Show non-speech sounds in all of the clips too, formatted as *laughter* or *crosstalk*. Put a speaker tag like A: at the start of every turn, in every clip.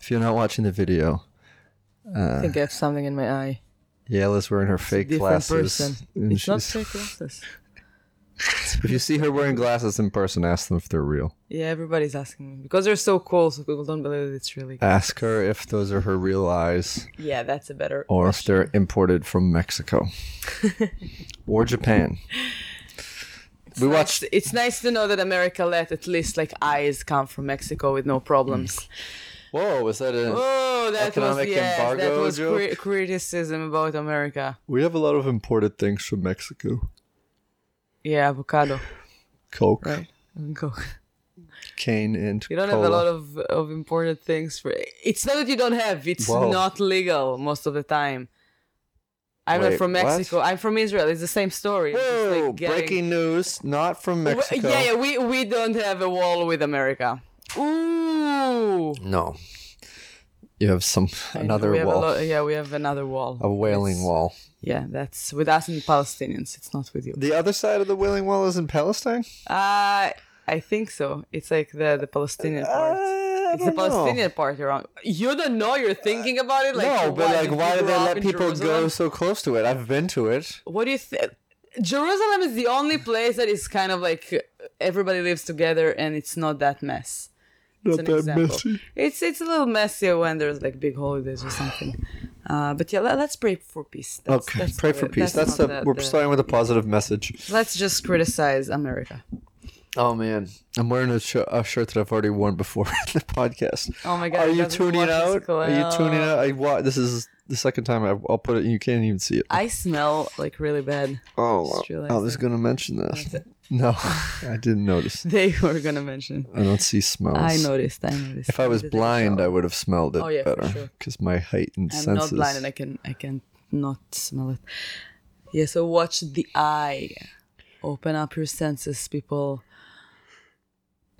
A: If you're not watching the video,
B: I think I have something in my eye.
A: Yayla's wearing her fake
B: Different
A: glasses.
B: person. It's not fake glasses. *laughs*
A: If you see her wearing glasses in person, ask them if they're real.
B: Yeah, everybody's asking me because they're so cool, so people don't believe it's really.
A: Ask her if those are her real eyes
B: Yeah, that's a better.
A: or if they're imported from Mexico *laughs* or Japan. we
B: Nice-
A: watched.
B: It's nice to know that America let at least like eyes come from Mexico with no problems.
A: Whoa, was that a?
B: Oh, that was
A: Economic
B: yes, that was
A: joke?
B: cri- criticism about America.
A: We have a lot of imported things from Mexico.
B: Yeah, avocado,
A: Coke,
B: right? Go.
A: cane, and
B: You don't
A: cola.
B: have a lot of of imported things for. It's not that you don't have; it's
A: Whoa.
B: not legal most of the time. I'm not
A: Wait,
B: from
A: what?
B: Mexico. I'm from Israel. It's the same story. It's
A: Whoa!
B: like, getting-
A: Breaking news, not from Mexico.
B: Yeah, yeah. We we don't have a wall with America. Ooh.
A: No. You have some another
B: we have
A: wall,
B: A lo- yeah, we have another wall.
A: a wailing
B: That's-
A: wall.
B: Yeah, that's with us and Palestinians. It's not with you.
A: The other side of the wailing wall is in Palestine.
B: Uh, I think so. It's like the the Palestinian part.
A: Uh,
B: It's the
A: don't know.
B: Palestinian part around. You don't know. You're thinking about it. Like,
A: no, but
B: why
A: like, why do they let people go so close to it? I've been to it.
B: What do you think? Jerusalem is the only place that is kind of like everybody lives together and it's not that mess. It's
A: Not
B: an
A: that
B: example.
A: messy.
B: It's it's a little messier when there's like big holidays or something. Uh, but yeah, let, us pray for peace. That's,
A: Okay,
B: that's
A: pray
B: the-
A: for peace. That's,
B: not
A: the, we're starting with a positive message.
B: Let's just criticize America.
A: Oh man, I'm wearing a, sh- a shirt that I've already worn before *laughs* in the podcast.
B: Oh my god!
A: Are you tuning out? Are you tuning out? I wa- This is the second time I, I'll put it. You can't even see it.
B: I smell like really bad.
A: Oh, I was
B: that.
A: gonna mention that. No, *laughs* I didn't notice. *laughs*
B: They were gonna mention.
A: I don't see smells.
B: I noticed. I noticed.
A: If I was
B: did take a
A: blind, I would have smelled it
B: Oh, yeah, for
A: better
B: sure.
A: because my heightened senses.
B: I'm not blind and I can I can not smell it. Yeah, so watch the eye. Open up your senses, people.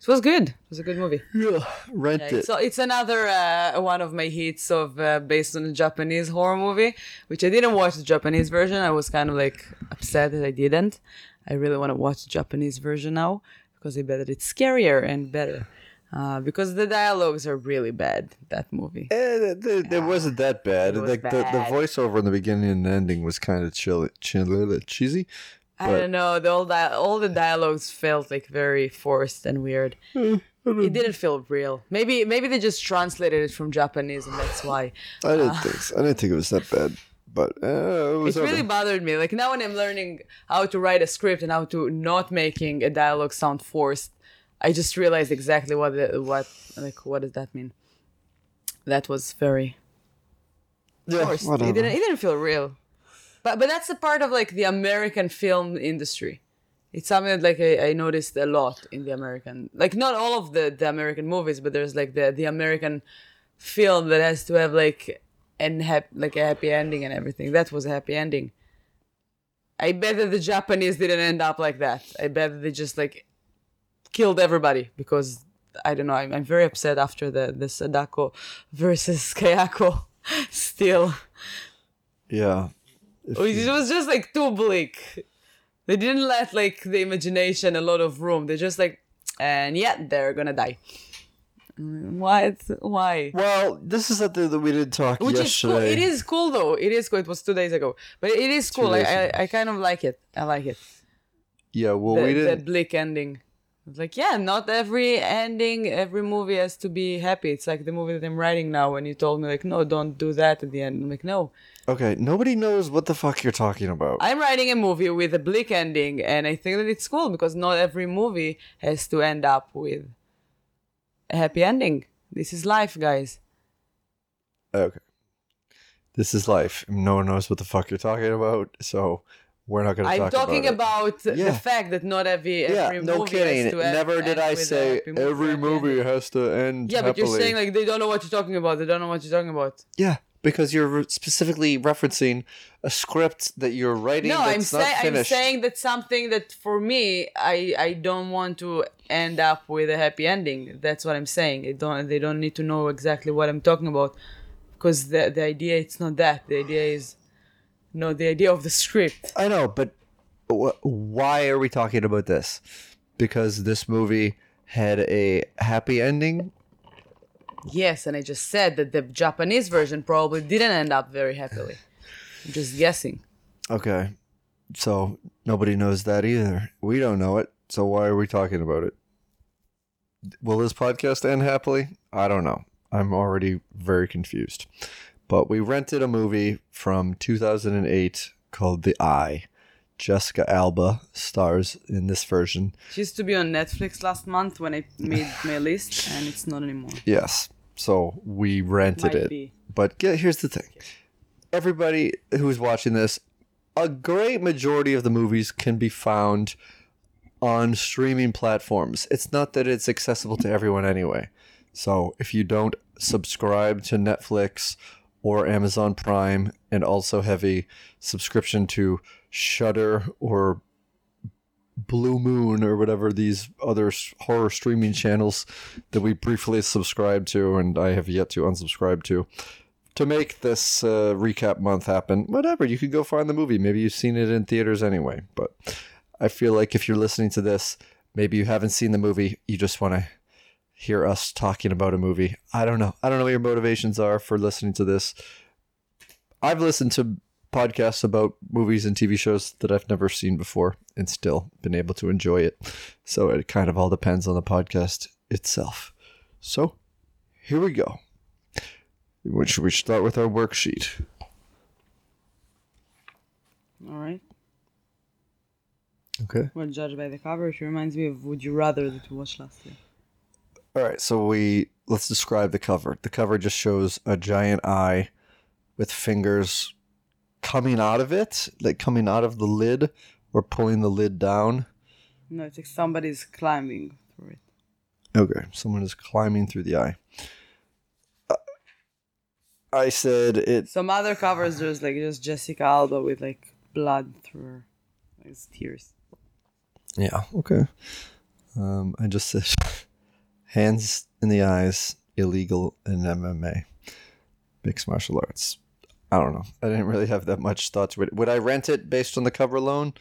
B: It was good. It was a good movie.
A: yeah, rent
B: Yeah,
A: it.
B: so it's another uh, one of my hits of uh, based on a Japanese horror movie, which I didn't watch the Japanese version. I was kind of like upset that I didn't. I really want to watch the Japanese version now because I bet that it's scarier and better. Uh, because the dialogues are really bad. That movie.
A: Eh, it, it, it wasn't that bad.
B: Was
A: like the, the voiceover in the beginning and ending was kind of chill, chill, cheesy.
B: I don't know. The all di- all the dialogues felt like very forced and weird.
A: Hmm,
B: It didn't feel real. Maybe maybe they just translated it from Japanese and that's why.
A: I didn't think so. I didn't think it was that bad, but uh, it.
B: It really bothered me. Like now when I'm learning how to write a script and how to not making a dialogue sound forced, I just realized exactly what the, what like what does that mean. That was very
A: yeah,
B: forced. It didn't it didn't feel real. But but that's a part of like the American film industry. It's something that like I, I noticed a lot in the American like not all of the, the American movies, but there's like the the American film that has to have like an hap- like a happy ending and everything. That was a happy ending. I bet that the Japanese didn't end up like that. I bet that they just like killed everybody because I don't know. I'm, I'm very upset after the the Sadako versus *laughs* Kayako. *laughs* Still,
A: Yeah. If
B: it was just like too bleak. They didn't let like the imagination a lot of room. They just like, and yeah, they're gonna die. What? Why?
A: well, this is something that we did talk
B: Which is cool. It is cool though. It is cool. It was two days ago, but it is cool. I, I. I kind of like it. I like it.
A: Yeah, well,
B: the,
A: we
B: the
A: didn't.
B: bleak ending. It's like, yeah, not every ending, every movie has to be happy. It's like the movie that I'm writing now. When you told me, like, no, don't do that at the end. I'm like, no,
A: Okay, nobody knows what the fuck you're talking about.
B: I'm writing a movie with a bleak ending, and I think that it's cool because not every movie has to end up with a happy ending. This is life, guys.
A: Okay. This is life. No one knows what the fuck you're talking about, so we're not going to talk.
B: I'm talking
A: about,
B: about
A: Yeah.
B: the fact that not every
A: Yeah,
B: every
A: no
B: movie
A: kidding.
B: has to
A: Never did I say
B: happy movie,
A: every movie has to end
B: Yeah, but you're saying like they don't know what you're talking about. They don't know what you're talking about.
A: yeah, because you're specifically referencing a script that you're writing
B: no, I'm saying I'm saying that something that for me, I I don't want to end up with a happy ending. That's what I'm saying. It don't they don't need to know exactly what I'm talking about, because the the idea it's not that. The idea is, no, the idea of the script.
A: I know, but wh- why are we talking about this? Because this movie had a happy ending.
B: Yes, and I just said that the Japanese version probably didn't end up very happily. I'm just guessing.
A: Okay, so nobody knows that either. We don't know it, so why are we talking about it? Will this podcast end happily? I don't know. I'm already very confused. But we rented a movie from 2008 called The Eye. Jessica Alba stars in this version.
B: She used to be on Netflix last month when I made my list, and it's not anymore.
A: Yes. So we rented
B: Might
A: it.
B: be.
A: But get, here's the thing everybody who's watching this, a great majority of the movies can be found on streaming platforms. It's not that it's accessible to everyone anyway. So if you don't subscribe to Netflix or Amazon Prime and also have a subscription to Shudder or Blue Moon or whatever these other horror streaming channels that we briefly subscribed to and I have yet to unsubscribe to. To make this uh, recap month happen, whatever, you could go find the movie. Maybe you've seen it in theaters anyway. But I feel like if you're listening to this, maybe you haven't seen the movie, you just want to hear us talking about a movie. I don't know. I don't know what your motivations are for listening to this. I've listened to podcasts about movies and TV shows that I've never seen before and still been able to enjoy it. So it kind of all depends on the podcast itself. So here we go. Which we should start with our worksheet.
B: All right.
A: Okay.
B: Well, judged by the cover, it reminds me of Would You Rather that we watched last year.
A: All right, so we let's describe the cover. The cover just shows a giant eye with fingers coming out of it, like coming out of the lid or pulling the lid down.
B: No, it's like somebody's climbing through it.
A: Okay, someone is climbing through the eye. Uh, I said it.
B: Some other covers, there's like just Jessica Alba with like blood through her like, tears.
A: Yeah. Okay. Um, I just said *laughs* hands in the eyes, illegal in MMA, mixed martial arts. I don't know. I didn't really have that much thought to it. Would I rent it based on the cover alone?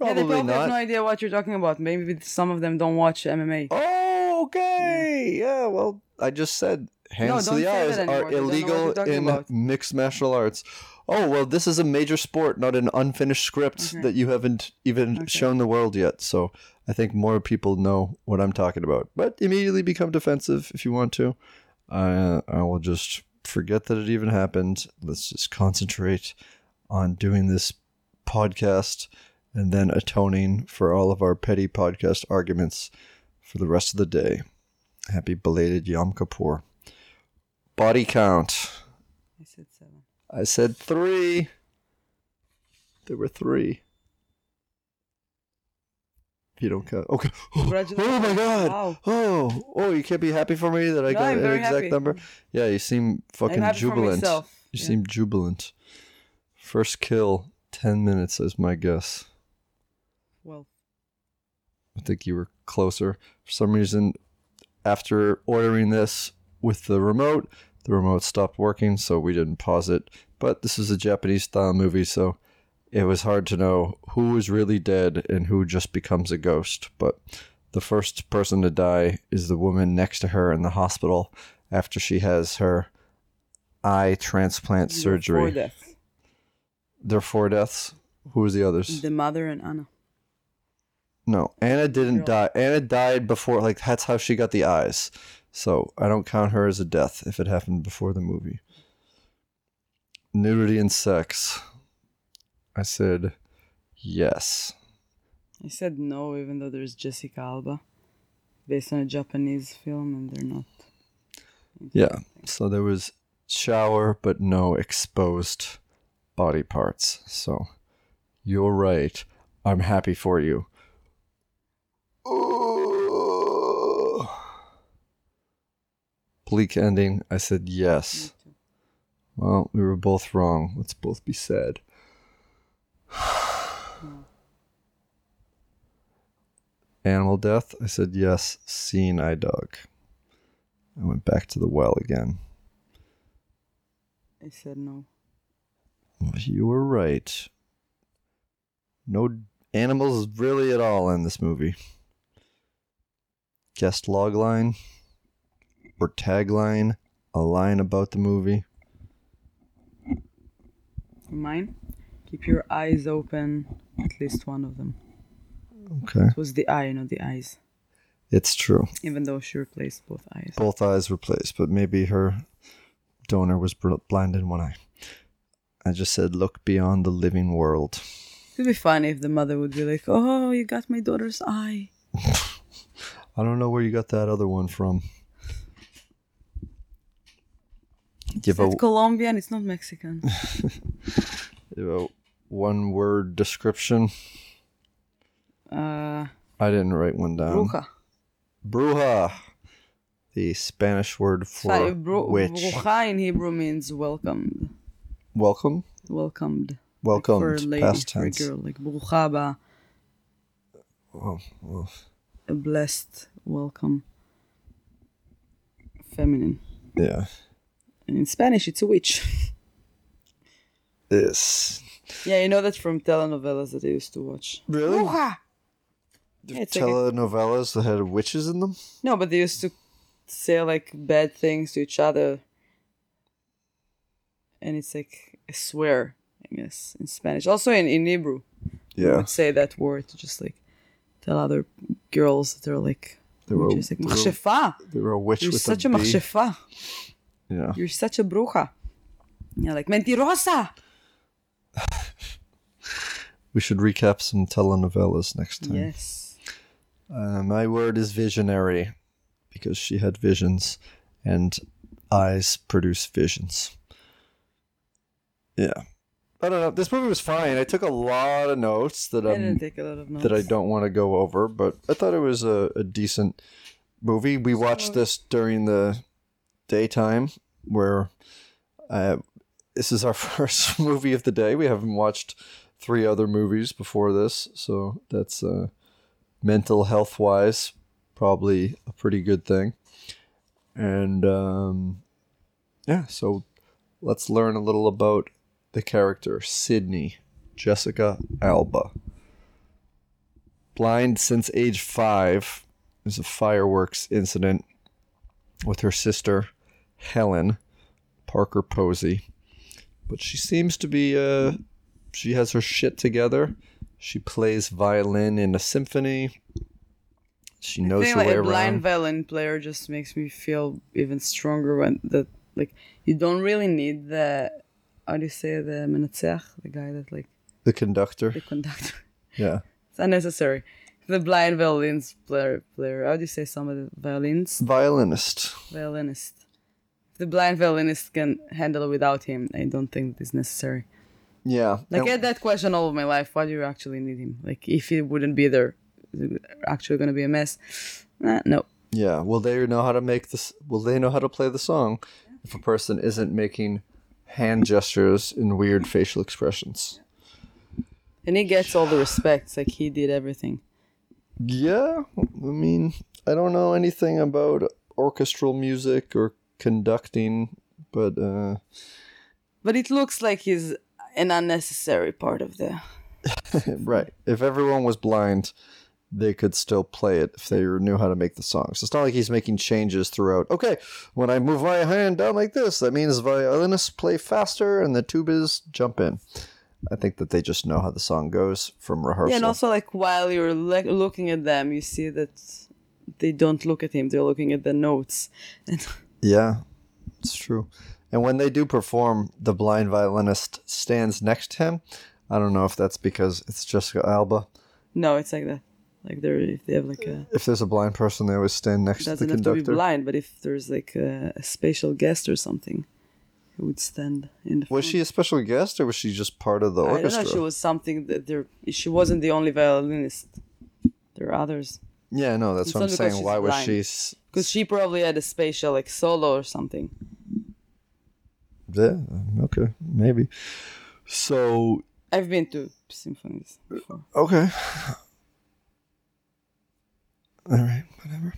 B: Yeah,
A: Probably
B: they probably have
A: not.
B: no idea what you're talking about. Maybe some of them don't watch MMA.
A: Oh, okay. Yeah. well, I just said hands to
B: don't
A: the eyes are
B: anymore. They don't know what
A: illegal in
B: about.
A: mixed martial arts. Oh, well, this is a major sport, not an unfinished script
B: Okay.
A: that you haven't even
B: Okay.
A: shown the world yet. So I think more people know what I'm talking about. But immediately become defensive if you want to. Uh, I will just forget that it even happened. Let's just concentrate on doing this podcast and then atoning for all of our petty podcast arguments for the rest of the day. Happy belated Yom Kippur. Body count.
B: I said seven.
A: I said three. There were three. You don't count. Okay. *gasps* Oh, my god.
B: Wow.
A: Oh, oh, you can't be happy for me that I
B: No,
A: got an exact
B: happy.
A: number. Yeah, you seem fucking jubilant. You
B: Yeah.
A: seem jubilant. First kill, 10 minutes is my guess.
B: Well,
A: I think you were closer. For some reason, after ordering this with the remote, the remote stopped working, so we didn't pause it. But this is a Japanese style movie, so it was hard to know who is really dead and who just becomes a ghost. But the first person to die is the woman next to her in the hospital after she has her eye transplant surgery.
B: Four deaths.
A: There are four deaths. Who was the others?
B: The mother and Anna.
A: No, Anna didn't die. Anna died before, like, that's how she got the eyes. So I don't count her as a death if it happened before the movie. Nudity and sex. I said yes.
B: I said no, even though there's Jessica Alba, based on a Japanese film, and they're not.
A: Yeah. So there was shower, but no exposed body parts. So you're right. I'm happy for you. Bleak ending. I said yes. Well, we were both wrong. Let's both be sad. *sighs* Animal death? I said yes. Seeing I dug. I went back to the well again.
B: I said no.
A: You were right. No animals really at all in this movie. Guest logline or tagline, a line about the movie.
B: Mine? Keep your eyes open. At least one of them.
A: Okay.
B: It was the eye, not the eyes.
A: It's true.
B: Even though she replaced both eyes.
A: Both eyes replaced, but maybe her donor was blind in one eye. I just said, look beyond the living world.
B: It'd be funny if the mother would be like, "Oh, you got my daughter's eye." *laughs*
A: I don't know where you got that other one from. Give a,
B: It's Colombian. It's not Mexican. *laughs*
A: a one word description.
B: Uh,
A: I didn't write one down.
B: bruja.
A: Bruja, the Spanish word for
B: Sorry, bru-
A: witch.
B: bruja in Hebrew means welcomed.
A: Welcome,
B: Welcomed.
A: welcomed,
B: for a lady,
A: past
B: for a
A: tense.
B: girl, like bruja ba,
A: Oh, oh.
B: A blessed welcome. Feminine.
A: Yeah,
B: And in Spanish, it's a witch.
A: this
B: yeah, you know that from telenovelas that I used to watch.
A: really
B: Bruja! Yeah, it's like a-
A: telenovelas that had witches in them.
B: No, but they used to say like bad things to each other. And it's like a swear, I guess, in Spanish. Also in, in Hebrew, you
A: Yeah,
B: would say that word to just like tell other girls that they're like,
A: they were,
B: just like,
A: they were, they were a witch
B: You're such
A: a
B: machshefa.
A: Yeah,
B: You're such a bruja. Yeah, like mentirosa.
A: we should recap some telenovelas next time.
B: Yes.
A: Uh, my word is visionary because she had visions and eyes produce visions. Yeah. I don't know. This movie was fine. I took a lot of notes that
B: I didn't take a lot of notes.
A: that I don't want to go over, but I thought it was a, a decent movie. We watched this during the daytime where uh, this is our *laughs* first movie of the day. We haven't watched three other movies before this, so that's uh, mental health wise probably a pretty good thing. And um, yeah, so let's learn a little about the character Sydney Jessica Alba blind since age five. There's a fireworks incident with her sister, Helen Parker Posey. But she seems to be, uh, she has her shit together. She plays violin in a symphony. She
B: I
A: knows
B: think
A: her
B: like
A: way
B: a blind violin player just makes me feel even stronger when that like you don't really need the how do you say the menatzer, the guy that like
A: the conductor.
B: the conductor. *laughs*
A: Yeah.
B: it's unnecessary. The blind violins player player. How do you say some of the violins?
A: Violinist.
B: Violinist. If the blind violinist can handle it without him, I don't think it's necessary.
A: Yeah.
B: Like I had that question all of my life. Why do you actually need him? Like if he wouldn't be there, is it actually gonna be a mess? Nah, no.
A: Yeah, will they know how to make this? Will they know how to play the song if a person isn't making hand gestures and weird facial expressions?
B: And he gets all the respect. It's like he did everything.
A: Yeah, I mean, I don't know anything about orchestral music or conducting, but uh,
B: But it looks like he's an unnecessary part of the. *laughs*
A: right. If everyone was blind, they could still play it if they knew how to make the songs. It's not like he's making changes throughout. Okay, when I move my hand down like this, that means violinists play faster and the tubas jump in. I think that they just know how the song goes from rehearsal.
B: Yeah, and also like while you're le- looking at them, you see that they don't look at him; they're looking at the notes. *laughs*
A: Yeah, it's true. And when they do perform, the blind violinist stands next to him. I don't know if that's because it's Jessica Alba.
B: no, it's like that. Like they're if they have like a
A: If there's a blind person, they always stand next to the conductor.
B: doesn't have to be blind, but if there's like a, a special guest or something, he would stand in the. Front.
A: Was
B: front.
A: she a special guest or was she just part of the
B: I don't
A: orchestra?
B: know. She was something that there. She wasn't the only violinist. There are others
A: Yeah, no, that's
B: It's
A: what I'm saying. Why was
B: blind.
A: she
B: because she probably had a special like solo or something.
A: Yeah, okay, maybe. So
B: I've been to symphonies before.
A: Okay. All right, whatever.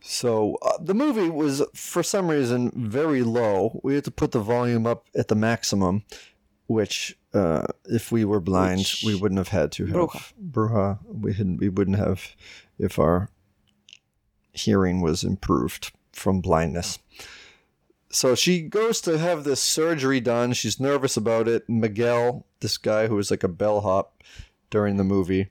A: So uh, the movie was, for some reason, very low. We had to put the volume up at the maximum, which, uh, if we were blind,
B: Which-
A: we wouldn't have had to have.
B: Bruja.
A: Bruja. We hadn't. We wouldn't have, if our hearing was improved from blindness. So she goes to have this surgery done. She's nervous about it. Miguel, this guy who was like a bellhop during the movie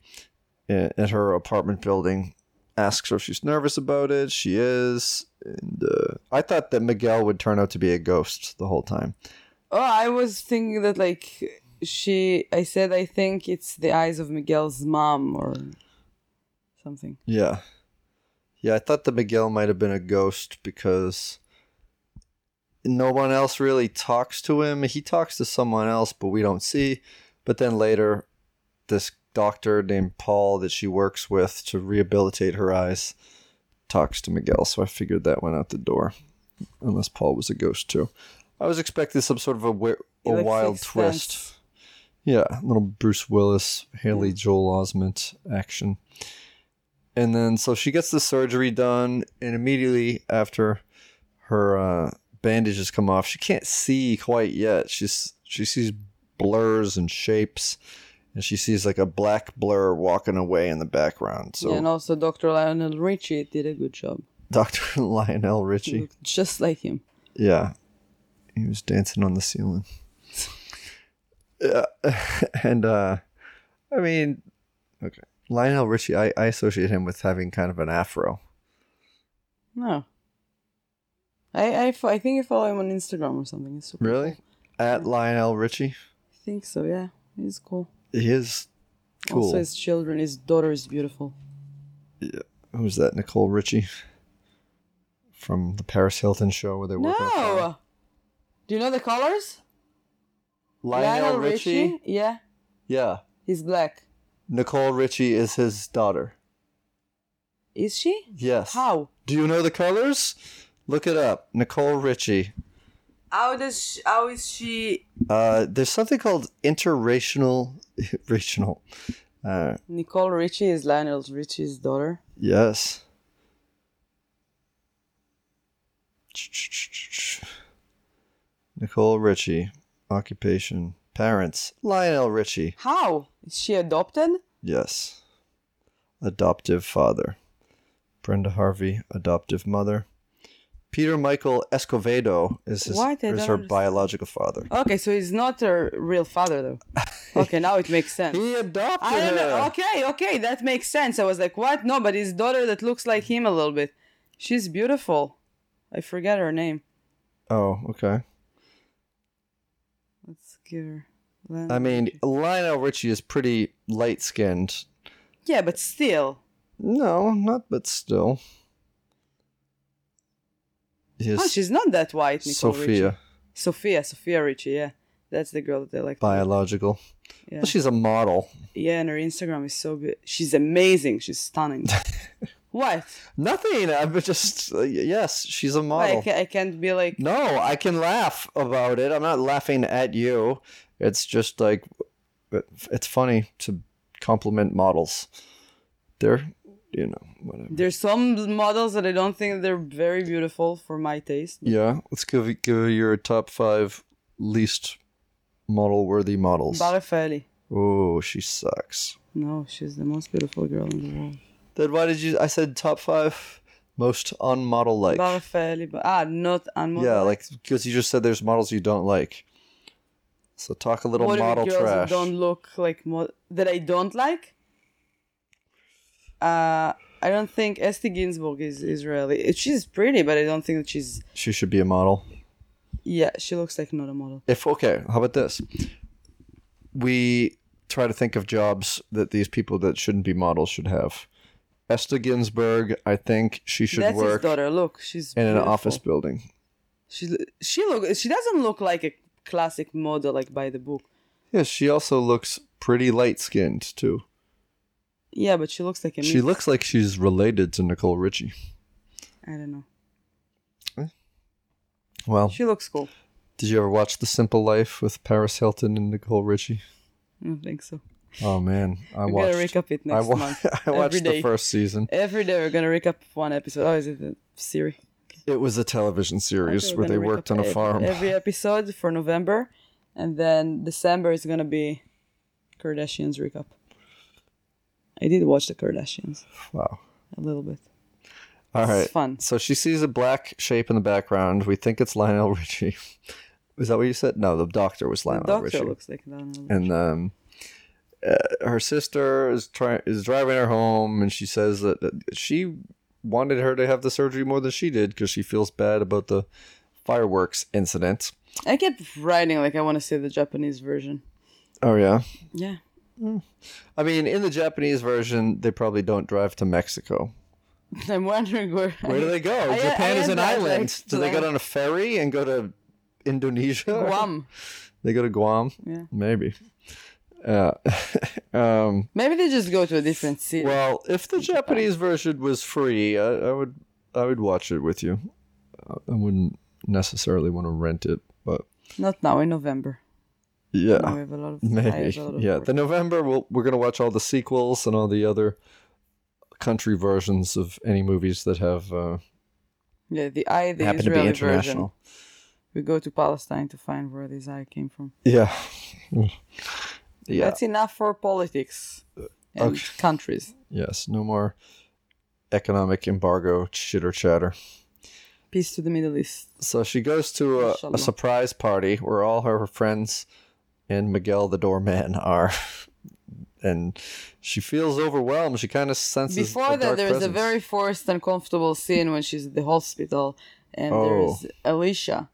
A: i- at her apartment building, asks her if she's nervous about it. She is. And uh, I thought that Miguel would turn out to be a ghost the whole time.
B: Oh, I was thinking that like she. I said I think it's the eyes of Miguel's mom or something.
A: Yeah. Yeah, I thought that Miguel might have been a ghost because no one else really talks to him. He talks to someone else, but we don't see. But then later, this doctor named Paul that she works with to rehabilitate her eyes talks to Miguel. So I figured that went out the door, unless Paul was a ghost too. I was expecting some sort of a, a wild twist.
B: Sense.
A: Yeah, little Bruce Willis, Haley Joel Osment action. And then so she gets the surgery done, and immediately after her uh, bandages come off, she can't see quite yet. She's she sees blurs and shapes, and she sees like a black blur walking away in the background. So
B: and also Dr. Lionel Richie did a good job. *laughs*
A: Dr. Lionel Richie,
B: just like him.
A: yeah, he was dancing on the ceiling. Yeah, *laughs* and uh, I mean, okay, Lionel Richie. I, I associate him with having kind of an afro.
B: No. I, I, I think I follow him on Instagram or something.
A: Really,
B: cool.
A: at Lionel Richie,
B: I think so, yeah. He's cool.
A: He is cool.
B: Also, his children, his daughter is beautiful. Yeah.
A: Who's that? Nicole Richie from the Paris Hilton show where they work.
B: No! Do you know the colors?
A: Lionel, Richie?
B: Yeah.
A: Yeah.
B: He's black.
A: Nicole Richie is his daughter.
B: Is she?
A: Yes.
B: How?
A: Do you know the colors? Look it up. Nicole Richie.
B: How does she, how is she
A: Uh, there's something called interracial. *laughs* racial. Uh,
B: Nicole Richie is Lionel Richie's daughter.
A: yes. Nicole Richie. Occupation. Parents. Lionel Richie.
B: How? Is she adopted?
A: Yes. Adoptive father. Brenda Harvey, adoptive mother. Peter Michael Escovedo is his
B: What?
A: Is her
B: understand.
A: biological father.
B: Okay, so he's not her real father though. *laughs* Okay, now it makes sense.
A: He adopted
B: I don't know.
A: her.
B: Okay, okay, that makes sense. I was like, what? No, but his daughter that looks like him a little bit. She's beautiful. I forget her name.
A: Oh, okay.
B: Let's give her.
A: I mean, Lionel Richie is pretty light skinned.
B: yeah, but still.
A: No, not but still.
B: Oh, she's not that white, Nicole
A: Sofia,
B: Richie. Sofia, Sofia Richie, yeah. That's the girl that they like.
A: biological.
B: Yeah.
A: Well, she's a model.
B: Yeah, and her Instagram is so good. She's amazing. She's stunning. *laughs* what?
A: Nothing. I'm just uh, yes, she's a model.
B: I can't be like.
A: No, I can laugh about it. I'm not laughing at you. It's just like it's funny to compliment models. They're, you know, whatever.
B: There's some models that I don't think they're very beautiful for my taste.
A: Yeah, let's give give your top five least model worthy models.
B: Bar Refaeli.
A: Oh, she sucks.
B: No, she's the most beautiful girl in the world.
A: Then why did you? I said top five most unmodel like.
B: Bar Refaeli, but ah, not unmodel.
A: Yeah, like because you just said there's models you don't like. So talk a little
B: what
A: model
B: girls
A: trash.
B: that don't look like mod- that I don't like? Uh, I don't think Esti Ginzburg is Israeli. She's pretty, but I don't think that she's.
A: She should be a model.
B: Yeah, she looks like not a model.
A: If okay, how about this? We try to think of jobs that these people that shouldn't be models should have. Esther Ginzburg, I think she should
B: That's his
A: work
B: daughter. Look, she's
A: in an office building.
B: She she look she doesn't look like a classic model like by the book.
A: Yeah, she also looks pretty light skinned too.
B: Yeah, but she looks like a.
A: She looks like she's related to Nicole Richie.
B: I don't know. Eh.
A: Well,
B: She looks cool.
A: Did you ever watch The Simple Life with Paris Hilton and Nicole Richie?
B: I don't think so.
A: Oh man, *laughs* I
B: We're
A: watched.
B: gonna recap it
A: I,
B: next
A: wa-
B: month. *laughs*
A: I watched
B: every
A: the
B: day.
A: first season.
B: Every day we're gonna recap one episode. Oh, is it a series?
A: It was a television series where they worked on a farm.
B: Every episode for November, and then December is gonna be Kardashians recap. I did watch the Kardashians
A: Wow.
B: a little bit.
A: All right.
B: It's fun.
A: So she sees a black shape in the background. We think it's Lionel *laughs* Richie. Is that what you said? No, the doctor was
B: The
A: Lionel
B: doctor
A: Richie.
B: looks like Lionel.
A: and um, uh, her sister is trying is driving her home, and she says that that she wanted her to have the surgery more than she did because she feels bad about the fireworks incident.
B: I kept writing like I want to see the Japanese version.
A: Oh yeah.
B: Yeah.
A: I mean, in the Japanese version, they probably don't drive to Mexico. *laughs*
B: I'm wondering where.
A: Where do they go?
B: I-
A: Japan
B: I
A: is an island.
B: like,
A: do they go on a ferry and go to Indonesia?
B: Guam. *laughs*
A: They go to Guam.
B: Yeah.
A: Maybe. Uh, *laughs* um,
B: Maybe they just go to a different city.
A: well, if the Japanese version was free, I, I would I would watch it with you. I wouldn't necessarily want to rent it, but
B: Not now in November.
A: Yeah,
B: Now we have a lot of I *laughs*
A: maybe.
B: have a lot of
A: Yeah,
B: work.
A: the November we'll, we're gonna watch all the sequels and all the other country versions of any movies that have uh,
B: yeah, the eye, the
A: happen to be
B: Israeli version.
A: international.
B: We go to Palestine to find where this eye came from.
A: Yeah, yeah.
B: That's enough for politics and
A: okay.
B: countries.
A: Yes, no more economic embargo chitter chatter.
B: Peace to the Middle East.
A: So she goes to a, a surprise party where all her friends and Miguel the doorman *laughs* are. And she feels overwhelmed. She kind of senses
B: Before that,
A: dark
B: there's a very forced, uncomfortable scene when she's at the hospital, and
A: Oh.
B: there's Alicia,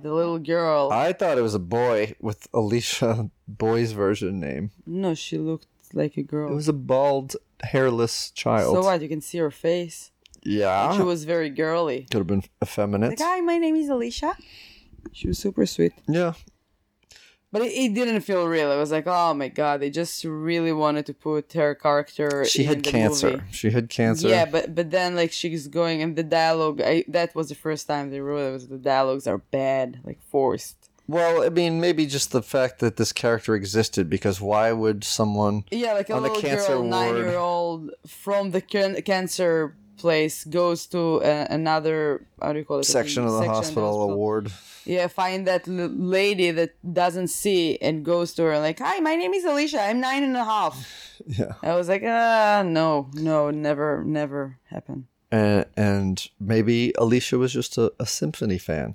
B: the little girl.
A: I thought it was a boy with Alicia *laughs* Boy's version name.
B: no, she looked like a girl.
A: It was a bald, hairless child.
B: so what? You can see her face.
A: Yeah,
B: She was very girly.
A: could have been effeminate.
B: Like, hi, my name is Alicia. She was super sweet.
A: yeah,
B: But it, it didn't feel real. It was like, oh my god, they just really wanted to put her character.
A: she had cancer.
B: movie.
A: She had cancer.
B: Yeah, but but then like she's going and the dialogue. I that was the first time they. Was the dialogues are bad, like forced.
A: Well, I mean, maybe just the fact that this character existed, because why would someone?
B: Yeah, like a
A: On the
B: little girl,
A: ward.
B: nine year old from the can- cancer place goes to a, another how do you call it
A: section of the hospital award.
B: Yeah, find that l- lady that doesn't see and goes to her like, "Hi, my name is Alicia. I'm nine and a half." *laughs*
A: Yeah,
B: I was like, "Ah, no, no, never, never happen."
A: and and maybe Alicia was just a, a symphony fan,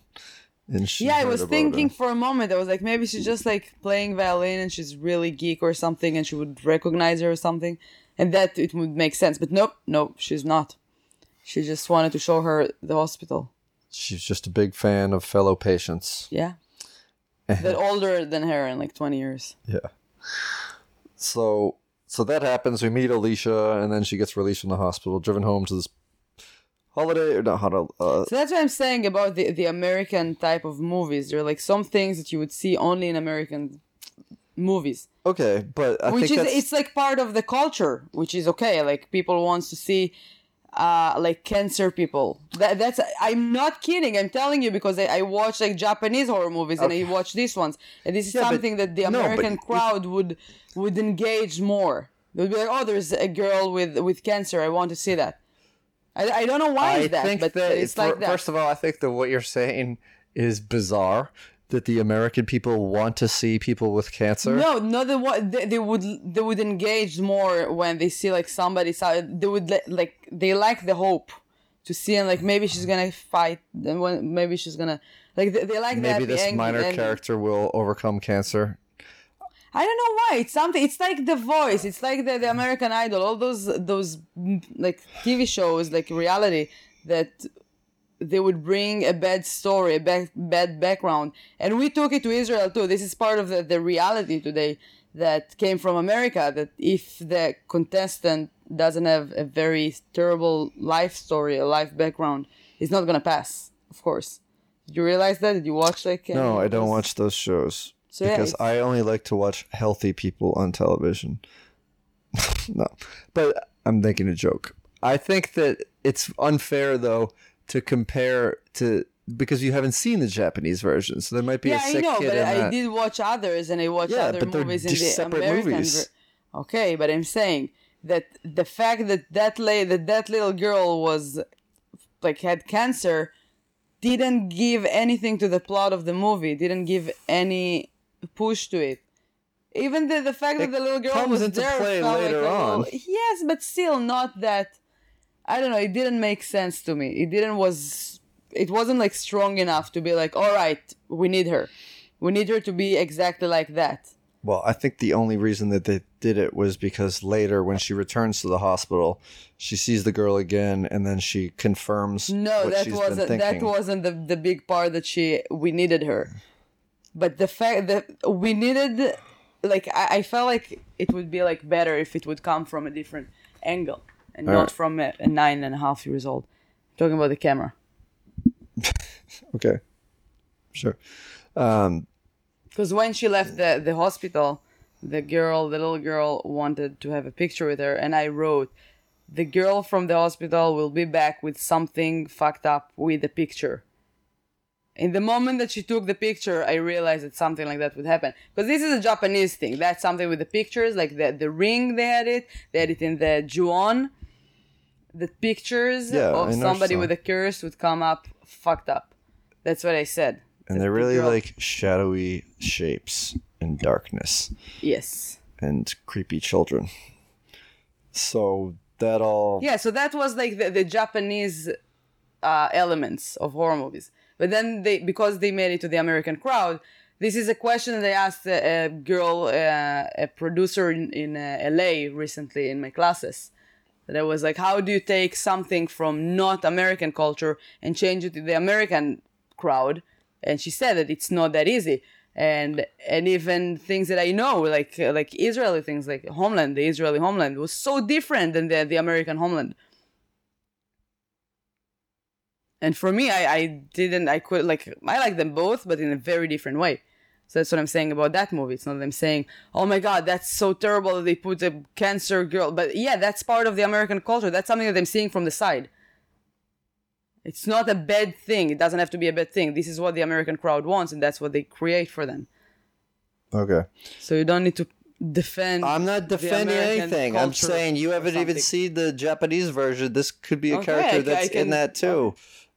A: and she.
B: yeah, I was thinking
A: her.
B: for a moment. I was like, maybe she's just like playing violin and she's really geek or something, and she would recognize her or something, and that it would make sense. But nope, nope, she's not. She just wanted to show her the hospital.
A: she's just a big fan of fellow patients.
B: Yeah, that older than her in like twenty years.
A: Yeah. So so that happens. We meet Alicia, and then she gets released from the hospital, driven home to this holiday or not holiday. Uh,
B: So that's what I'm saying about the the American type of movies. There are like some things that you would see only in American movies.
A: okay, but I
B: which is
A: that's,
B: it's like part of the culture which is okay like people wants to see uh like cancer people. That that's i'm not kidding. I'm telling you because i, I watch like japanese horror movies and i watch these ones. And this is
A: Yeah, but-
B: something that the
A: no,
B: american
A: it-
B: crowd would would engage more. They would be like oh there's a girl with with cancer. I want to see that. I, I don't know why
A: I
B: that
A: think
B: but
A: that
B: it's
A: fir-
B: like that.
A: First of all, I think that what you're saying is bizarre. That the American people want to see people with cancer.
B: No, no, they, they they would they would engage more when they see like somebody. so- They would like they like the hope to see and like maybe she's gonna fight. Then when maybe she's gonna like they, they like that.
A: Maybe this minor character will overcome cancer.
B: I don't know why. It's something. It's like The Voice. It's like the, the American Idol. All those those like TV shows, like reality that they would bring a bad story, a bad, bad background, and we took it to Israel too. This is part of the, the reality today that came from America. That if the contestant doesn't have a very terrible life story, a life background, he's not gonna pass. Of course. Did you realize that? Did you watch like?
A: No, I don't
B: those?
A: watch those shows
B: So,
A: because
B: it's-
A: I only like to watch healthy people on television. *laughs* no, but I'm making a joke. I think that it's unfair though to compare to because you haven't seen the Japanese version, so there might be
B: yeah,
A: a sick
B: I know,
A: kid
B: but I
A: that.
B: did watch others, and I watched
A: Yeah,
B: other movies in the
A: separate
B: American.
A: movies.
B: ver- okay, but I'm saying that the fact that that la- that that little girl was like had cancer didn't give anything to the plot of the movie. Didn't give any push to it. Even the the fact
A: It
B: that the little girl
A: comes
B: was
A: into
B: there
A: play later
B: like
A: on.
B: little- yes, but still not that. I don't know. It didn't make sense to me. It didn't was. It wasn't like strong enough to be like, all right, we need her. We need her to be exactly like that.
A: Well, I think the only reason that they did it was because later, when she returns to the hospital, she sees the girl again, and then she confirms.
B: No, that wasn't that wasn't the the big part that she we needed her. But the fact that we needed, like, I, I felt like it would be like better if it would come from a different angle and not
A: Alright.
B: from a, a nine and a half years old. talking about the camera. *laughs*
A: Okay, sure. Um,
B: Because when she left the, the hospital, the girl, the little girl, wanted to have a picture with her, and I wrote, "The girl from the hospital will be back with something fucked up with the picture." In the moment that she took the picture, I realized that something like that would happen. Because this is a Japanese thing. That's something with the pictures, like the the ring. They had it. They had it in the Ju-On. The pictures
A: Yeah,
B: of somebody
A: that.
B: with a curse would come up fucked up. That's what I said.
A: and
B: The-
A: they're really like shadowy shapes in darkness
B: yes.
A: and creepy children. So that all.
B: Yeah, so that was like the, the Japanese uh, elements of horror movies. But then they, because they made it to the American crowd, this is a question that I asked a, a girl, uh, a producer in, in uh, LA recently in my classes. That I was like, how do you take something from not American culture and change it to the American crowd? And she said that it's not that easy. And and even things that I know, like like Israeli things, like Homeland, the Israeli Homeland, was so different than the the American Homeland. And for me, I, I didn't, I could, like, I like them both, but in a very different way. So that's what I'm saying about that movie. It's not that I'm saying, oh my god, that's so terrible that they put a cancer girl. But yeah, that's part of the American culture. That's something that I'm seeing from the side. It's not a bad thing. It doesn't have to be a bad thing. This is what the American crowd wants, and that's what they create for them.
A: Okay.
B: So you don't need to defend.
A: I'm not defending anything. I'm saying you haven't even seen the Japanese version. This could be a
B: Okay,
A: character that's
B: can-
A: in that too.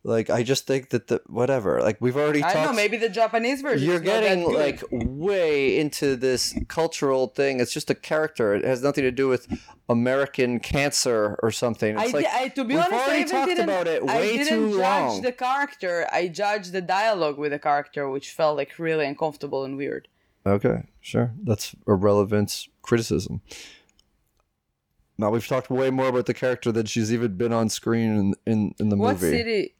A: Like I just think that the whatever. Like we've already
B: I
A: talked.
B: don't know. Maybe the Japanese version.
A: You're
B: is not that
A: getting like way into this cultural thing. It's just a character. It has nothing to do with American cancer or something. It's
B: I,
A: like
B: I, to be
A: we've
B: honest, I
A: already
B: even
A: talked
B: didn't,
A: about it
B: I didn't
A: too
B: judge
A: long.
B: the character. I judged the dialogue with the character, which felt like really uncomfortable and weird.
A: Okay, sure. That's a relevant criticism. Now we've talked way more about the character than she's even been on screen in in, in the
B: What
A: movie.
B: city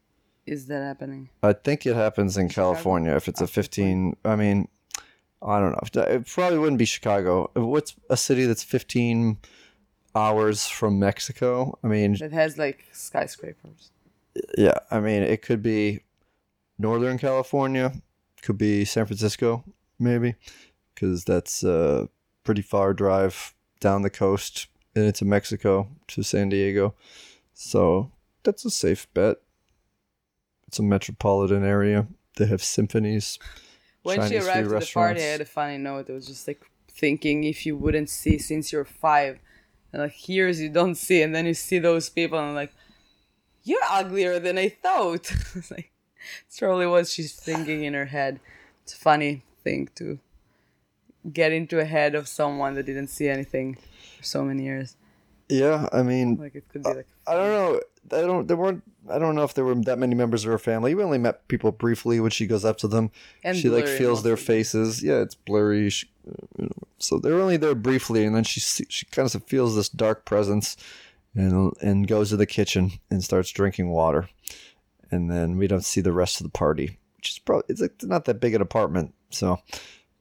B: is that happening?
A: I think it happens in California if it's a 15. I mean, I don't know. It probably wouldn't be Chicago. What's a city that's 15 hours from Mexico? I mean,
B: That has like skyscrapers.
A: yeah. I mean, it could be Northern California. Could be San Francisco, maybe, because that's a pretty far drive down the coast and into Mexico to San Diego. So that's a safe bet. It's a metropolitan area. They have symphonies.
B: When she
A: Chinese food
B: arrived to the party, I had a funny note. It was just like thinking if you wouldn't see since you're five, and like years you don't see, and then you see those people, and I'm like, you're uglier than I thought. *laughs* it's like, it's probably what she's thinking in her head. It's a funny thing to get into a head of someone that didn't see anything for so many years.
A: Yeah, I mean,
B: Like it could be uh, like.
A: I don't know. I don't. There weren't. I don't know if there were that many members of her family. We only met people briefly when she goes up to them.
B: And
A: she like feels their faces. Yeah, it's blurry. She, you know, so they're only there briefly, and then she she kind of feels this dark presence, and and goes to the kitchen and starts drinking water, and then we don't see the rest of the party, which is probably it's like not that big an apartment. So.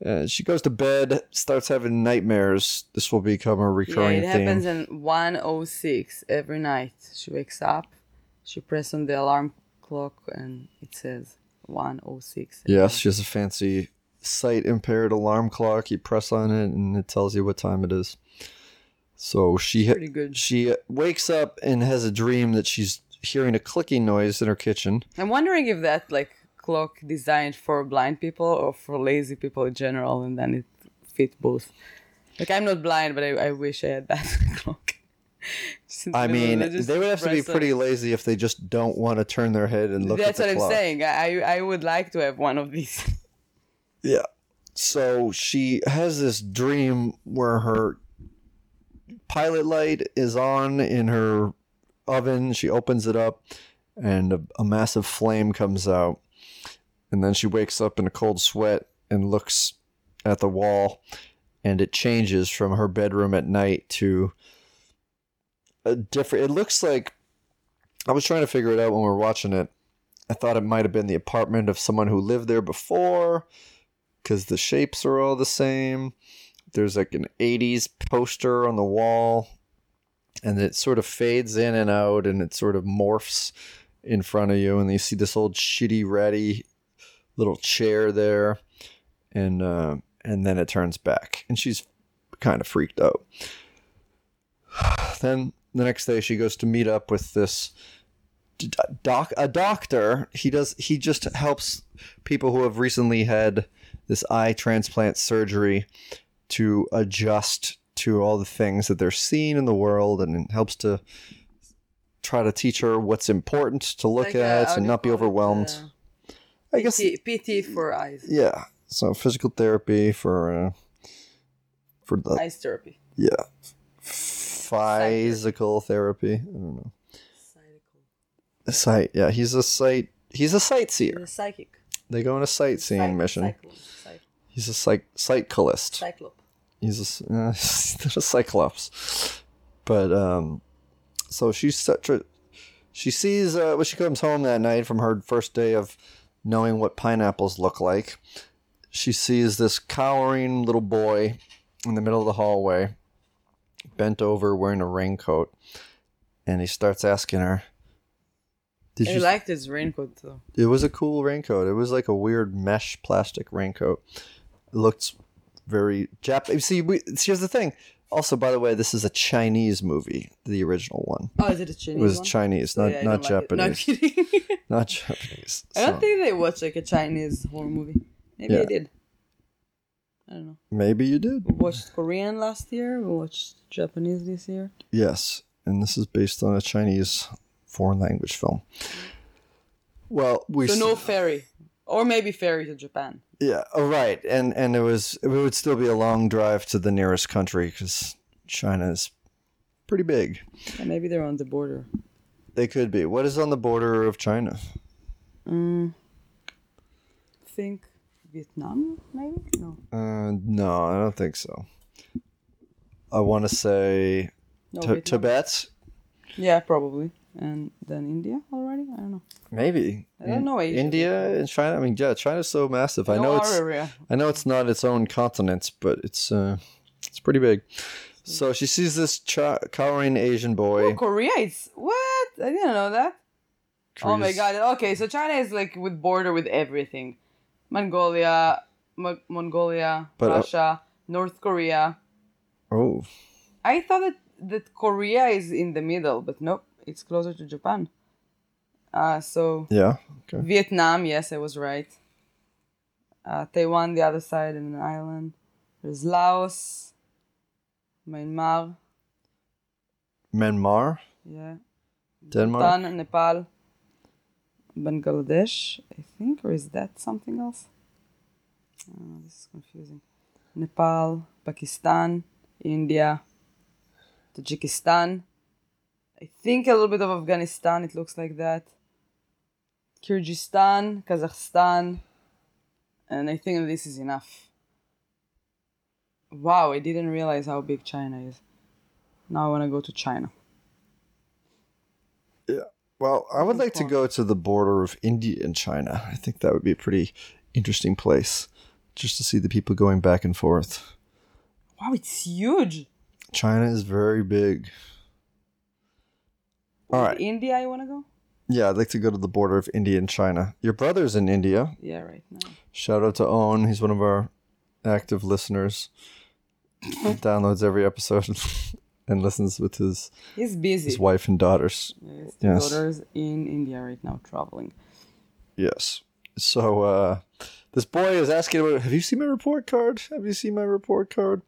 A: Uh, she goes to bed, starts having nightmares. This will become a recurring Yeah,
B: it
A: theme.
B: happens in 106 every night. She wakes up, she presses on the alarm clock, and it says 106.
A: Yes, she has a fancy sight impaired alarm clock. You press on it and it tells you what time it is. So she
B: Pretty good.
A: she wakes up and has a dream that she's hearing a clicking noise in her kitchen.
B: I'm wondering if that like clock designed for blind people or for lazy people in general, and then it fit both. Like I'm not blind, but I, I wish I had that *laughs* clock.
A: I mean, they would have to be
B: on
A: pretty lazy if they just don't want to turn their head and look
B: That's
A: at the
B: what
A: clock.
B: I'm saying. I I would like to have one of these. *laughs*
A: Yeah. So she has this dream where her pilot light is on in her oven. She opens it up and a, a massive flame comes out. And then she wakes up in a cold sweat and looks at the wall and it changes from her bedroom at night to a different it looks like I was trying to figure it out when we were watching it. I thought it might have been the apartment of someone who lived there before because the shapes are all the same. There's like an 80s poster on the wall, and it sort of fades in and out, and it sort of morphs in front of you, and you see this old shitty, ratty little chair there, and uh, and then it turns back, and she's kind of freaked out. Then the next day, she goes to meet up with this doc a doctor he does he just helps people who have recently had this eye transplant surgery to adjust to all the things that they're seeing in the world and it helps to try to teach her what's important to look
B: Like, uh,
A: at and not be overwhelmed
B: Uh,
A: i guess
B: PT, PT for eyes,
A: yeah so physical therapy for uh, for the
B: eyes therapy.
A: yeah physical therapy i don't know Psychical. sight yeah he's a sight he's a sightseer
B: The psychic.
A: they go on a sightseeing
B: Cyc-
A: mission
B: cyclo- cyc-
A: He's a psych cyclist.
B: Cyclop.
A: He's a, uh, *laughs* he's a cyclops. But um, so she's such a, she sees uh, when she comes home that night from her first day of knowing what pineapples look like. She sees this cowering little boy in the middle of the hallway, bent over wearing a raincoat, and he starts asking her, "Did
B: I
A: you
B: liked his raincoat though.
A: it was a cool raincoat. It was like a weird mesh plastic raincoat. It looked very Jap. See, we, here's the thing. Also, by the way, this is a Chinese movie, the original one.
B: Oh, is it a Chinese movie?
A: It was
B: one?
A: Chinese,
B: So,
A: not
B: yeah,
A: not
B: don't like. No, I'm
A: Japanese,
B: kidding. *laughs*
A: not Japanese. *laughs*
B: I don't think they watched like a Chinese horror movie. Maybe
A: Yeah.
B: I did. I don't know.
A: maybe you did.
B: We watched Korean last year. We watched Japanese this year.
A: Yes, and this is based on a Chinese foreign language film. Well, we
B: So no ferry, or maybe ferry to Japan.
A: Yeah, oh, right, and and it was it would still be a long drive to the nearest country because China is pretty big.
B: And maybe they're on the border.
A: They could be. What is on the border of China?
B: Mm, think Vietnam, maybe? No.
A: Uh, no, I don't think so. I want to say
B: No, Vietnam.
A: Tibet,
B: Yeah, probably. And then India already? I don't know.
A: maybe.
B: I don't know Asia.
A: India and China. I mean, yeah, China's so massive. I
B: No,
A: know it's
B: area.
A: I know it's not its own continent, but it's uh, it's pretty big. So she sees this ch- cowering Asian boy.
B: Oh, Korea is what? I didn't know that. Oh my god. Okay, so China is like with border with everything. Mongolia, Mo- Mongolia,
A: But, uh,
B: Russia, North Korea.
A: Oh,
B: I thought that, that Korea is in the middle, but nope, it's closer to Japan. Uh, so
A: yeah. Okay.
B: Vietnam, yes, I was right. Uh, Taiwan, the other side, and an island. There's Laos, Myanmar,
A: Myanmar,
B: yeah,
A: Denmark.
B: Bhutan, Nepal, Bangladesh, I think, or is that something else? I this is confusing. Nepal, Pakistan, India, Tajikistan. I think a little bit of Afghanistan, it looks like that. Kyrgyzstan, Kazakhstan, and I think this is enough. Wow, I didn't realize how big China is. Now I want to go to China. Yeah.
A: Well, I would like to go to the border of India and China. I think that would be a pretty interesting place, just to see the people going back and forth.
B: Wow, it's huge.
A: China is very big. All right.
B: India, you want to go?
A: Yeah, I'd like to go to the border of India and China. Your brother's in India.
B: Yeah, right now.
A: Shout out to Owen. He's one of our active listeners. He *laughs* downloads every episode *laughs* and listens with his,
B: He's busy.
A: his wife and daughters.
B: Two
A: Yes.
B: daughters in India right now traveling.
A: Yes. So uh, this boy is asking about, "Have you seen my report card? Have you seen my report card?"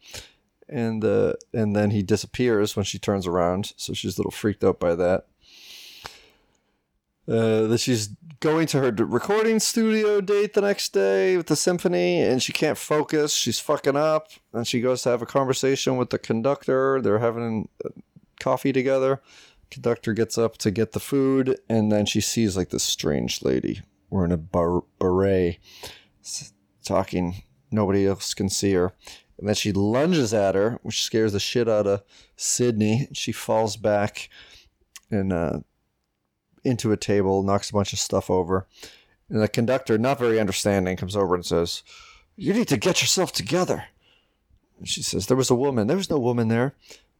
A: And uh, and then he disappears when she turns around. So she's a little freaked out by that. Uh, that she's going to her recording studio date the next day with the symphony, and she can't focus. She's fucking up, and she goes to have a conversation with the conductor. They're having uh, coffee together. Conductor gets up to get the food, and then she sees like this strange lady wearing a bar- beret, talking. Nobody else can see her. And then she lunges at her, which scares the shit out of Sydney. She falls back and uh, into a table, knocks a bunch of stuff over. And the conductor, not very understanding, comes over and says, You need to get yourself together. And she says, There was a woman. There was no woman there.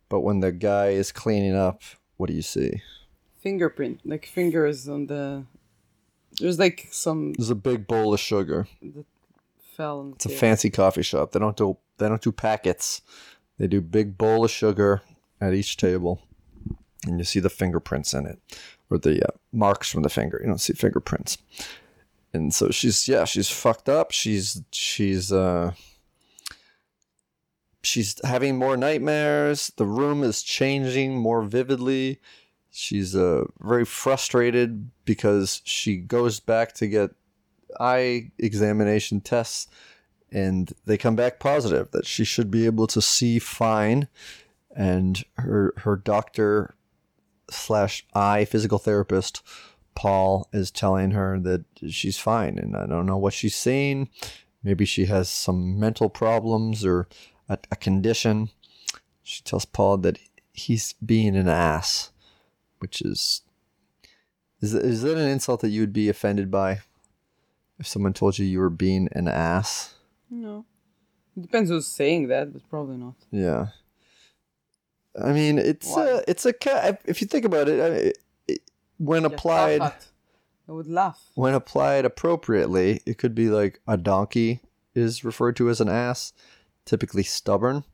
A: But when the guy is cleaning up, what do you see?
B: Fingerprint, like fingers on the. There's like some
A: There's a big bowl of sugar.
B: fell the
A: It's a fancy coffee shop. They don't do they don't do packets. They do big bowl of sugar at each table, and you see the fingerprints in it, or the uh, marks from the finger. You don't see fingerprints. And so she's yeah she's fucked up. She's she's uh she's having more nightmares. The room is changing more vividly. She's uh very frustrated because she goes back to get eye examination tests and they come back positive that she should be able to see fine. And her her doctor slash eye physical therapist paul is telling her that she's fine. And i don't know what she's saying maybe she has some mental problems or a, a condition. She tells paul that he's being an ass which is is, is that an insult that you would be offended by if someone told you you were being an ass
B: No. It depends who's saying that, but probably not.
A: Yeah. I mean, it's
B: Why?
A: a it's a cat. if you think about it, I it when
B: Yeah,
A: applied.
B: I would laugh.
A: when applied appropriately, it could be like a donkey is referred to as an ass, typically stubborn,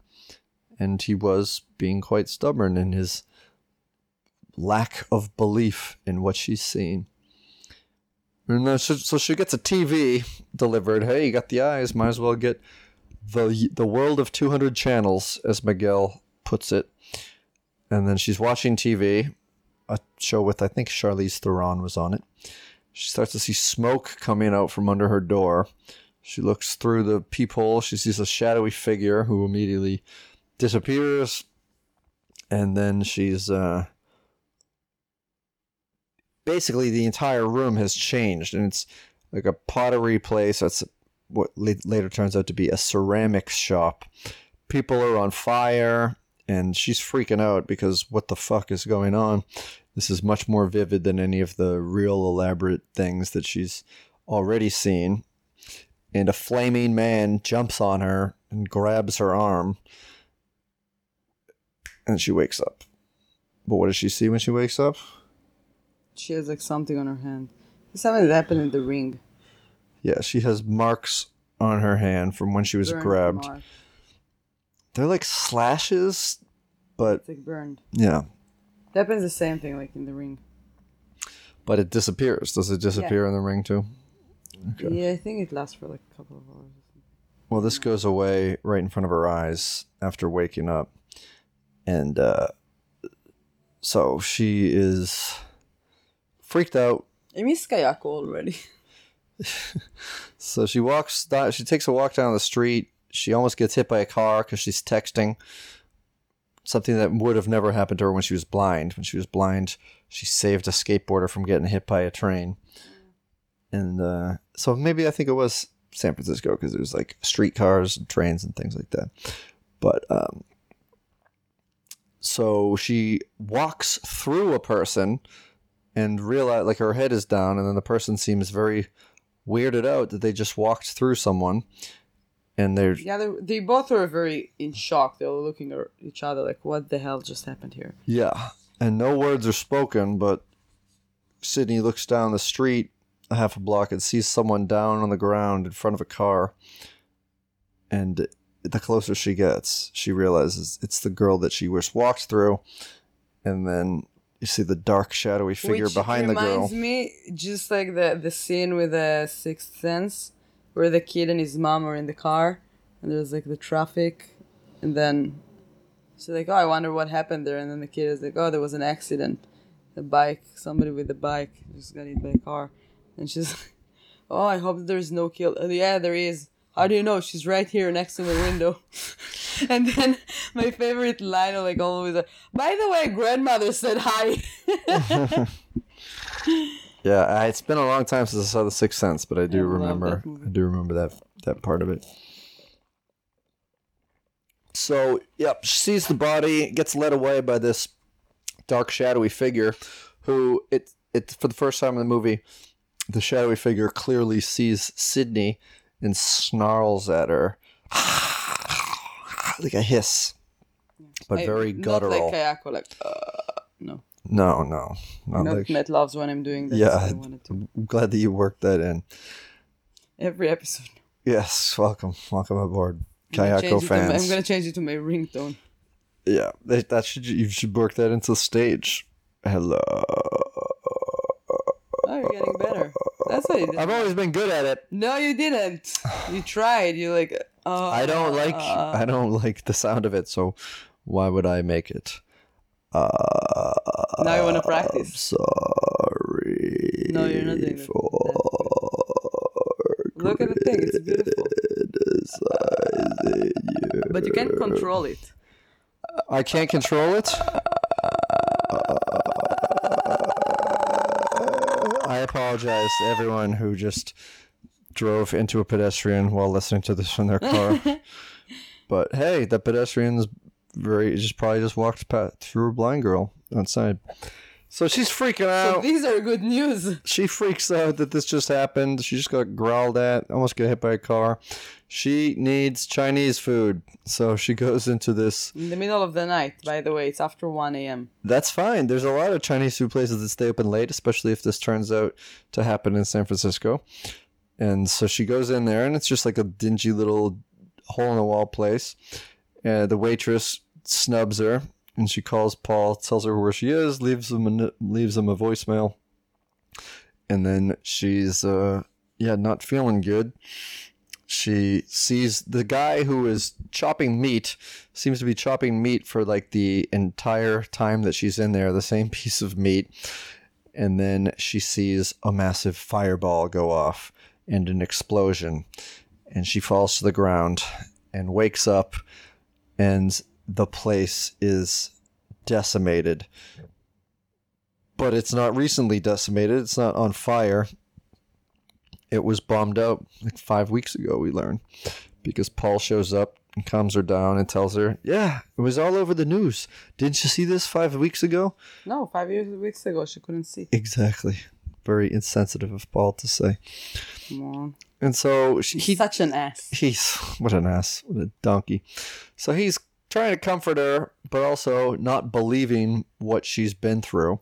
A: and he was being quite stubborn in his lack of belief in what she's seeing. And so, so she gets a TV delivered. Hey, you got the eyes. Might as well get the the world of 200 channels, as Miguel puts it. And then she's watching TV, a show with I think Charlize Theron was on it. She starts to see smoke coming out from under her door. She looks through the peephole. She sees a shadowy figure who immediately disappears. And then she's uh, basically the entire room has changed, and it's like a pottery place. That's what later turns out to be a ceramics shop. People are on fire, and she's freaking out because what the fuck is going on? This is much more vivid than any of the real elaborate things that she's already seen. And a flaming man jumps on her and grabs her arm. And she wakes up. But what does she see when she wakes up?
B: She has like something on her hand. It's something that happened in the ring.
A: Yeah, she has marks on her hand from when she was
B: Burned
A: grabbed.
B: mark.
A: They're like slashes, but
B: It's like burned.
A: yeah,
B: It happens the same thing like in the ring.
A: but it disappears. Does it disappear in the ring too? Okay.
B: Yeah, I think it lasts for like a couple of hours.
A: Well, this goes away right in front of her eyes after waking up. And uh, so she is freaked out.
B: I miss Kayako already. *laughs*
A: So she walks, down, she takes a walk down the street. She almost gets hit by a car because she's texting. Something that would have never happened to her when she was blind. When she was blind, she saved a skateboarder from getting hit by a train. And uh, so maybe I think it was San Francisco because it was like streetcars and trains and things like that. But um, so she walks through a person and realize like her head is down, and then the person seems very weirded out that they just walked through someone, and they're
B: Yeah, they, they both were very in shock. They were looking at each other like, what the hell just happened here?
A: yeah, and no words are spoken, but Sydney looks down the street a half a block and sees someone down on the ground in front of a car, and the closer she gets, she realizes it's the girl that she just walked through, and then You see the dark, shadowy figure
B: Which
A: behind the girl.
B: It reminds me just like the the scene with the Sixth Sense, where the kid and his mom are in the car, and there's like the traffic, and then she's like, "Oh, I wonder what happened there," and then the kid is like, "Oh, there was an accident, the bike, somebody with the bike just got hit by a car," and she's, *laughs* like, "Oh, I hope there's no kill." "Oh, yeah, there is. How do you know? She's right here next to the window. *laughs* and then my favorite line, like always, like, by the way, grandmother said hi. *laughs*
A: Yeah, it's been a long time since I saw The Sixth Sense, but I do
B: I
A: remember. I do remember that that part of it. So, yep, she sees the body, gets led away by this dark, shadowy figure, who it it for the first time in the movie, the shadowy figure clearly sees Sydney and snarls at her, *sighs* like a hiss, but
B: I-
A: very
B: Not
A: guttural.
B: like Kayako, like, uh, no.
A: no, no, not
B: Not
A: like.
B: Matt loves when I'm doing that.
A: Yeah.
B: so to.
A: I'm glad that you worked that in.
B: Every episode.
A: Yes, welcome, welcome aboard, Kayako
B: to my-
A: fans.
B: I'm gonna change it to my ringtone.
A: Yeah, that, that should you should work that into stage. Hello.
B: Oh, you're getting better. That's what you did.
A: I've always been good at it.
B: No, you didn't. You *sighs* tried. You like. Uh,
A: I don't like
B: uh,
A: I don't like the sound of it, so why would I make it? Uh,
B: Now you want to practice.
A: sorry.
B: No, you're not doing
A: for
B: Look at the thing. It's beautiful.
A: you.
B: But you can't control it.
A: I can't control it. I apologize to everyone who just drove into a pedestrian while listening to this in their car. *laughs* but hey, the pedestrian's very just probably just walked past, through a blind girl outside. So she's freaking out.
B: So these are good news.
A: she freaks out that this just happened. She just got growled at, almost got hit by a car. She needs Chinese food. So she goes into this
B: In the middle of the night, by the way, it's after 1 a.m.
A: That's fine. There's a lot of Chinese food places that stay open late, especially if this turns out to happen in San Francisco. And so she goes in there, and it's just like a dingy little hole in the wall place. Uh, the waitress snubs her, and she calls Paul, tells her where she is, leaves him a, leaves him a voicemail, and then she's uh, yeah not feeling good. She sees the guy who is chopping meat seems to be chopping meat for like the entire time that she's in there, the same *laughs* piece of meat. And then she sees a massive fireball go off and an explosion. And she falls to the ground and wakes up, and the place is decimated. But it's not recently decimated, it's not on fire. It was bombed out like five weeks ago, we learned because Paul shows up and calms her down and tells her, "Yeah, it was all over the news. Didn't you see this five weeks ago?"
B: No, five years, weeks ago, she couldn't see.
A: Exactly. Very insensitive of Paul to say.
B: Come on.
A: And so she,
B: He's
A: he
B: such an ass.
A: he's what an ass, what a donkey. So he's trying to comfort her, but also not believing what she's been through.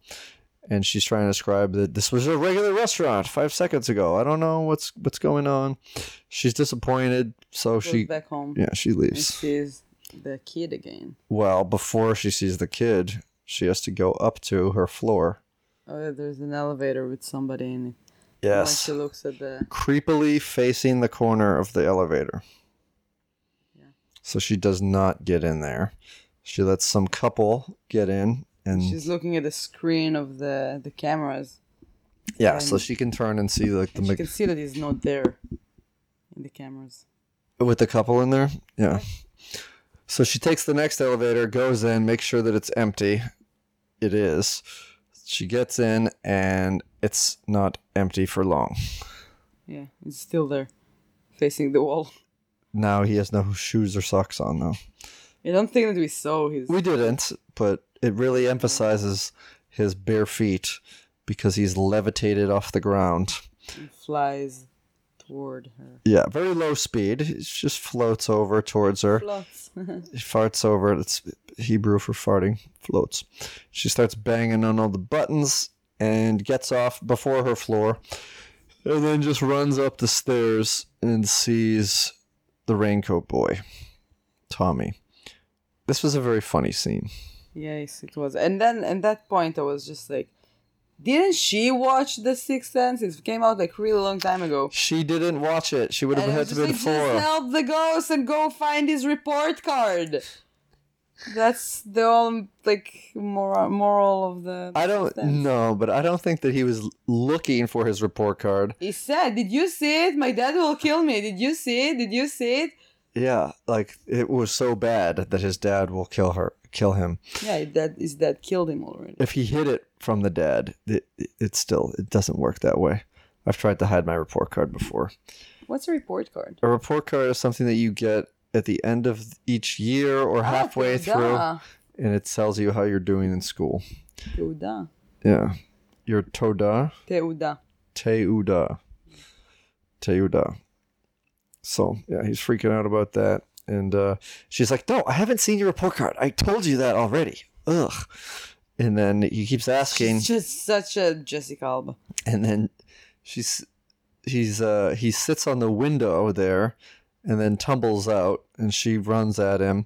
A: And she's trying to describe that this was a regular restaurant five seconds ago. I don't know what's what's going on. She's disappointed, so
B: Goes
A: she
B: back home
A: yeah she
B: and
A: leaves.
B: sees the kid again.
A: Well, before she sees the kid, she has to go up to her floor.
B: Oh, there's an elevator with somebody in it. And
A: Yes.
B: she looks at the.
A: Creepily facing the corner of the elevator. So she does not get in there. She lets some couple get in and
B: She's looking at the screen of the the cameras.
A: yeah, so she can turn and see like the
B: she can see that he's not there in the cameras.
A: with the couple in there. Yeah. So she takes the next elevator, goes in, makes sure that it's empty. It is. She gets in and it's not empty for long.
B: Yeah, it's still there, facing the wall.
A: Now he has no shoes or socks on though.
B: I don't think that we saw his.
A: We didn't, but it really emphasizes his bare feet because he's levitated off the ground.
B: He flies toward her.
A: Yeah, very low speed. He just floats over towards her.
B: Floats. *laughs*
A: He farts over. It's Hebrew for farting. Floats. She starts banging on all the buttons and gets off before her floor, and then just runs up the stairs and sees the raincoat boy, Tommy. This was a very funny scene.
B: Yes, it was. And then at that point, I was just like, didn't she watch The Sixth Sense? It came out like really long time ago.
A: She didn't watch it. She would have
B: And
A: had to been
B: like,
A: four.
B: just help the ghost and go find his report card. That's the all like moral moral of the.
A: I don't know, but I don't think that he was looking for his report card.
B: He said, "Did you see it? My dad will kill me. Did you see it? Did you see it?"
A: Yeah, like it was so bad that his dad will kill her, kill him.
B: Yeah, his dad his dad killed him already.
A: If he hid it from the dad, it, it still it doesn't work that way. I've tried to hide my report card before.
B: What's a report card?
A: A report card is something that you get at the end of each year or halfway
B: Ah,
A: through, and it tells you how you're doing in school.
B: Teuda.
A: Yeah, your toda.
B: Teuda.
A: Teuda. Teuda. So yeah, he's freaking out about that, and uh, she's like, "No, I haven't seen your report card. I told you that already." Ugh. And then he keeps asking,
B: She's just such a Jessica Alba.
A: and then she's he's uh he sits on the window there, and then tumbles out, and she runs at him,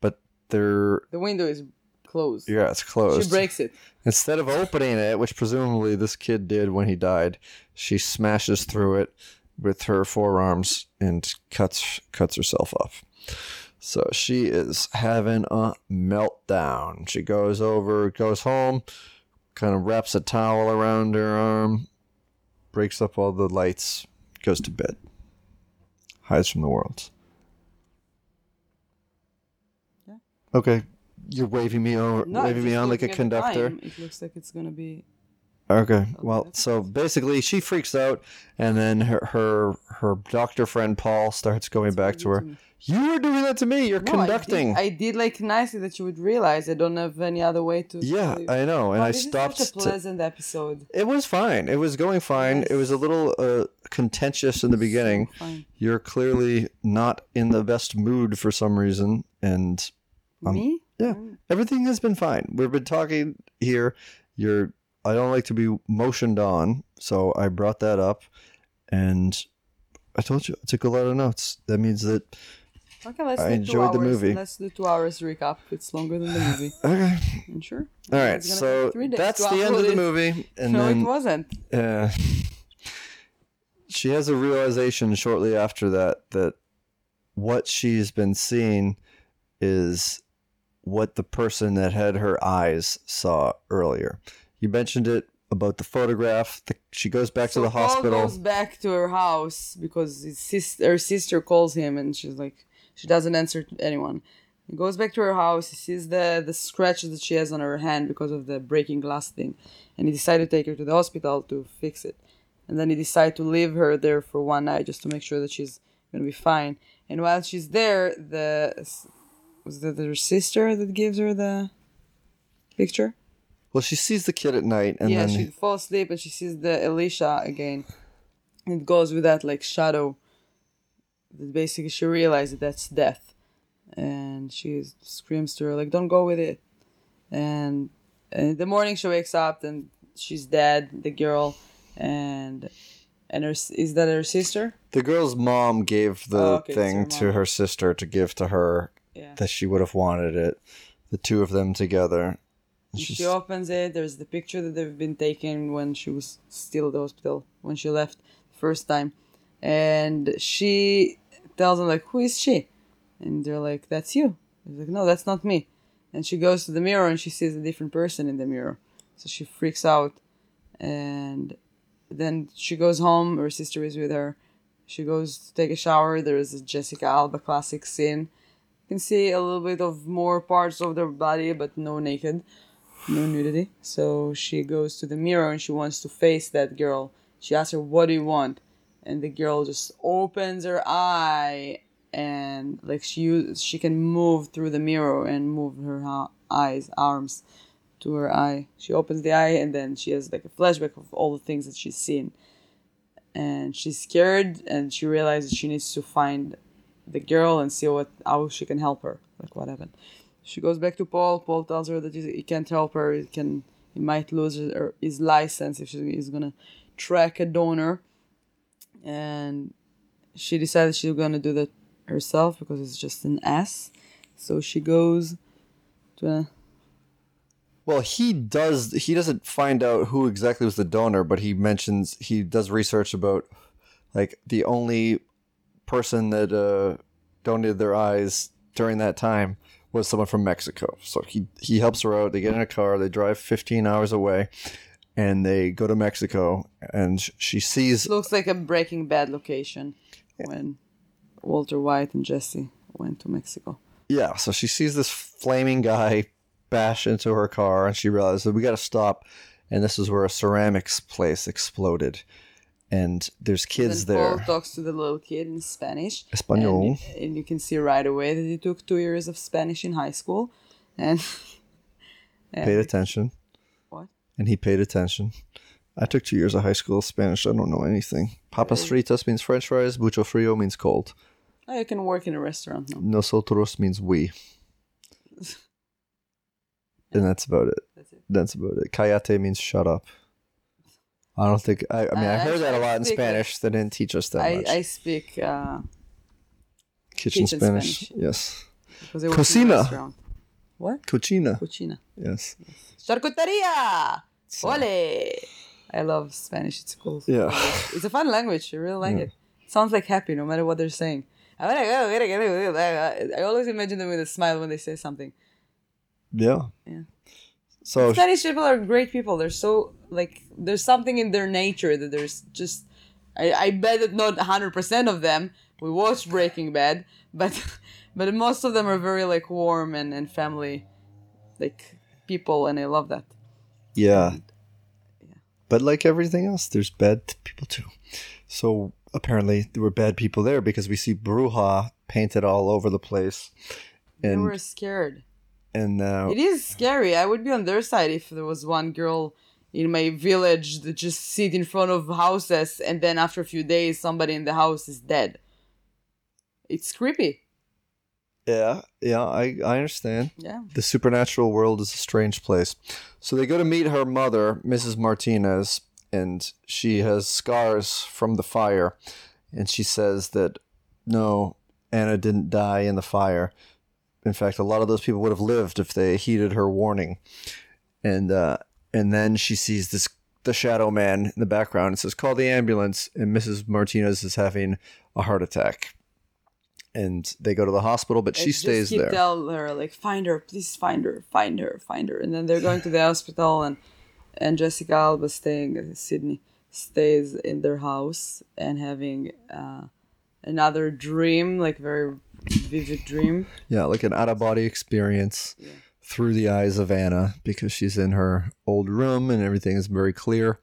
A: but they're
B: The window is closed.
A: yeah, it's closed.
B: She breaks it.
A: Instead of opening it, which presumably this kid did when he died, she smashes through it with her forearms and cuts cuts herself up. So she is having a meltdown. She goes over, goes home, kind of wraps a towel around her arm, breaks up all the lights, goes to bed, hides from the world.
B: Yeah.
A: Okay, you're waving me over,
B: No,
A: waving me on like a
B: looking at the
A: conductor.
B: time, It looks like it's gonna be.
A: Okay. Well, so basically, she freaks out, and then her her, her doctor friend Paul starts going back to her. You were doing that to me. You're
B: No,
A: conducting.
B: I did, I did like nicely that you would realize. I don't have any other way to.
A: yeah. I know, and
B: Wow,
A: I stopped.
B: Such a
A: to-
B: pleasant episode.
A: it was fine. It was going fine. It was a little uh, contentious in the beginning.
B: So.
A: You're clearly not in the best mood for some reason, and Um,
B: Me?
A: yeah, everything has been fine. We've been talking here. You're. I don't like to be motioned on, so I brought that up, and I told you I took a lot of notes. That means that
B: Okay, let's
A: I
B: do
A: enjoyed the
B: two hours.
A: movie.
B: Let's do two hours recap. It's longer than the movie. *laughs*
A: okay.
B: You sure?
A: All right, so
B: take three days
A: that's the end of the movie, and
B: no,
A: then
B: it wasn't.
A: uh, she has a realization shortly after that that what she's been seeing is what the person that had her eyes saw earlier. You mentioned it about the photograph. The, she goes back
B: so
A: to the
B: Paul
A: hospital.
B: goes back to her house because his sister, her sister calls him, and she's like, she doesn't answer to anyone. He goes back to her house. He sees the the scratches that she has on her hand because of the breaking glass thing, and he decided to take her to the hospital to fix it. And then he decided to leave her there for one night just to make sure that she's gonna be fine. And while she's there, the was that her sister that gives her the picture?
A: Well, she sees the kid at night, and
B: yeah,
A: then
B: she falls asleep and she sees the Elisha again. It goes with that like shadow. That basically, she realizes that's death, and she screams to her like, "Don't go with it." And, and in the morning, she wakes up and she's dead. The girl, and and her is that her sister?
A: the girl's mom gave the
B: Oh, okay,
A: thing
B: her
A: to her sister to give to her
B: Yeah.
A: that she would have wanted it. The two of them together.
B: She opens it. There's the picture that they've been taken when she was still at the hospital when she left the first time, and she tells them like, "Who is she?" And they're like, "That's you." He's like, "No, that's not me." And she goes to the mirror and she sees a different person in the mirror, so she freaks out, and then she goes home. Her sister is with her. She goes to take a shower. There is a Jessica Alba classic scene. You can see a little bit of more parts of their body, but no naked no nudity. So she goes to the mirror and she wants to face that girl. She asks her, "What do you want?" And the girl just opens her eye and like she use, she can move through the mirror and move her ha- eyes arms to her eye. She opens the eye and then she has like a flashback of all the things that she's seen. And she's scared and she realizes she needs to find the girl and see what how she can help her. Like what happened. She goes back to Paul. Paul tells her that he, can't help her. He can he might lose his license if she is gonna track a donor. And she decided she's gonna do that herself because it's just an ass. So she goes to a
A: Well, he does. He doesn't find out who exactly was the donor, but he mentions he does research about like the only person that uh, donated their eyes during that time was someone from Mexico. So he he helps her out. They get in a car. They drive 15 hours away, and they go to Mexico. And she sees
B: Looks like a Breaking Bad location when Walter White and Jesse went to Mexico.
A: Yeah, so she sees this flaming guy bash into her car, and she realizes that we got to stop. And this is where a ceramics place exploded, and there's kids
B: then
A: there.
B: Paul talks to the little kid in Spanish.
A: Espanol.
B: And, and you can see right away that he took two years of Spanish in high school. And *laughs*
A: Paid attention? And he paid attention. I took two years of high school Spanish. I don't know anything. Papas fritas means French fries. Mucho frio means cold.
B: Oh, you can work in a restaurant now.
A: Nosotros means we. *laughs* And that's about it.
B: That's it.
A: That's about it. Callate means shut up. I don't think. I, I mean, I
B: Uh,
A: heard that a lot in Spanish. They didn't teach us that
B: I,
A: much.
B: I speak uh,
A: Kitchen,
B: kitchen
A: Spanish.
B: Spanish.
A: Yes.
B: I
A: Cocina.
B: What?
A: Cochina.
B: Cucina.
A: Yes.
B: Charcuteria! Ole! I love Spanish. It's cool.
A: Yeah.
B: It's a fun language. I really like it. Sounds like happy no matter what they're saying. I always imagine them with a smile when they say something.
A: Yeah.
B: Yeah.
A: So
B: Spanish people are great people. They're so like there's something in their nature that there's just I, I bet that not hundred percent of them we watched Breaking Bad, but *laughs* but most of them are very like warm and, and family like people and I love that.
A: Yeah. But like everything else, there's bad people too. So apparently there were bad people there because we see Bruja painted all over the place,
B: they
A: and
B: were scared.
A: and uh,
B: It is scary. I would be on their side if there was one girl in my village that just sit in front of houses and then after a few days somebody in the house is dead. It's creepy.
A: Yeah, yeah, I I understand.
B: Yeah.
A: The supernatural world is a strange place. So they go to meet her mother, Mrs. Martinez, and she has scars from the fire. And she says that no, Anna didn't die in the fire. In fact, a lot of those people would have lived if they heeded her warning. And uh, and then she sees this the shadow man in the background and says, "Call the ambulance." And Mrs. Martinez is having a heart attack. And they go to the hospital, but she stays there.
B: tell her like find her, please find her, find her, find her, and then they're going to the hospital and and Jessica Alba staying uh, Sydney stays in their house and having uh, another dream, like very vivid dream.
A: Yeah, like an out of body experience through the eyes of Anna because she's in her old room and everything is very clear.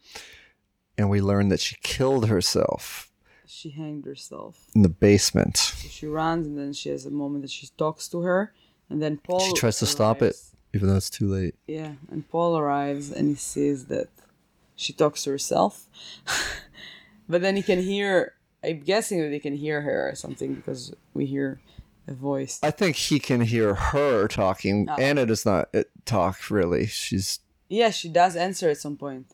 A: And we learn that she killed herself
B: She hanged herself.
A: in the basement.
B: So she runs and then she has a moment that she talks to her, and then Paul.
A: She tries to stop it, even though it's too late.
B: Yeah, and Paul arrives and he sees that she talks to herself. *laughs* but then he can hear, I'm guessing that he can hear her or something because we hear a voice.
A: I think he can hear her talking.
B: Oh.
A: Anna does not uh, talk really. She's
B: Yeah, she does answer at some point.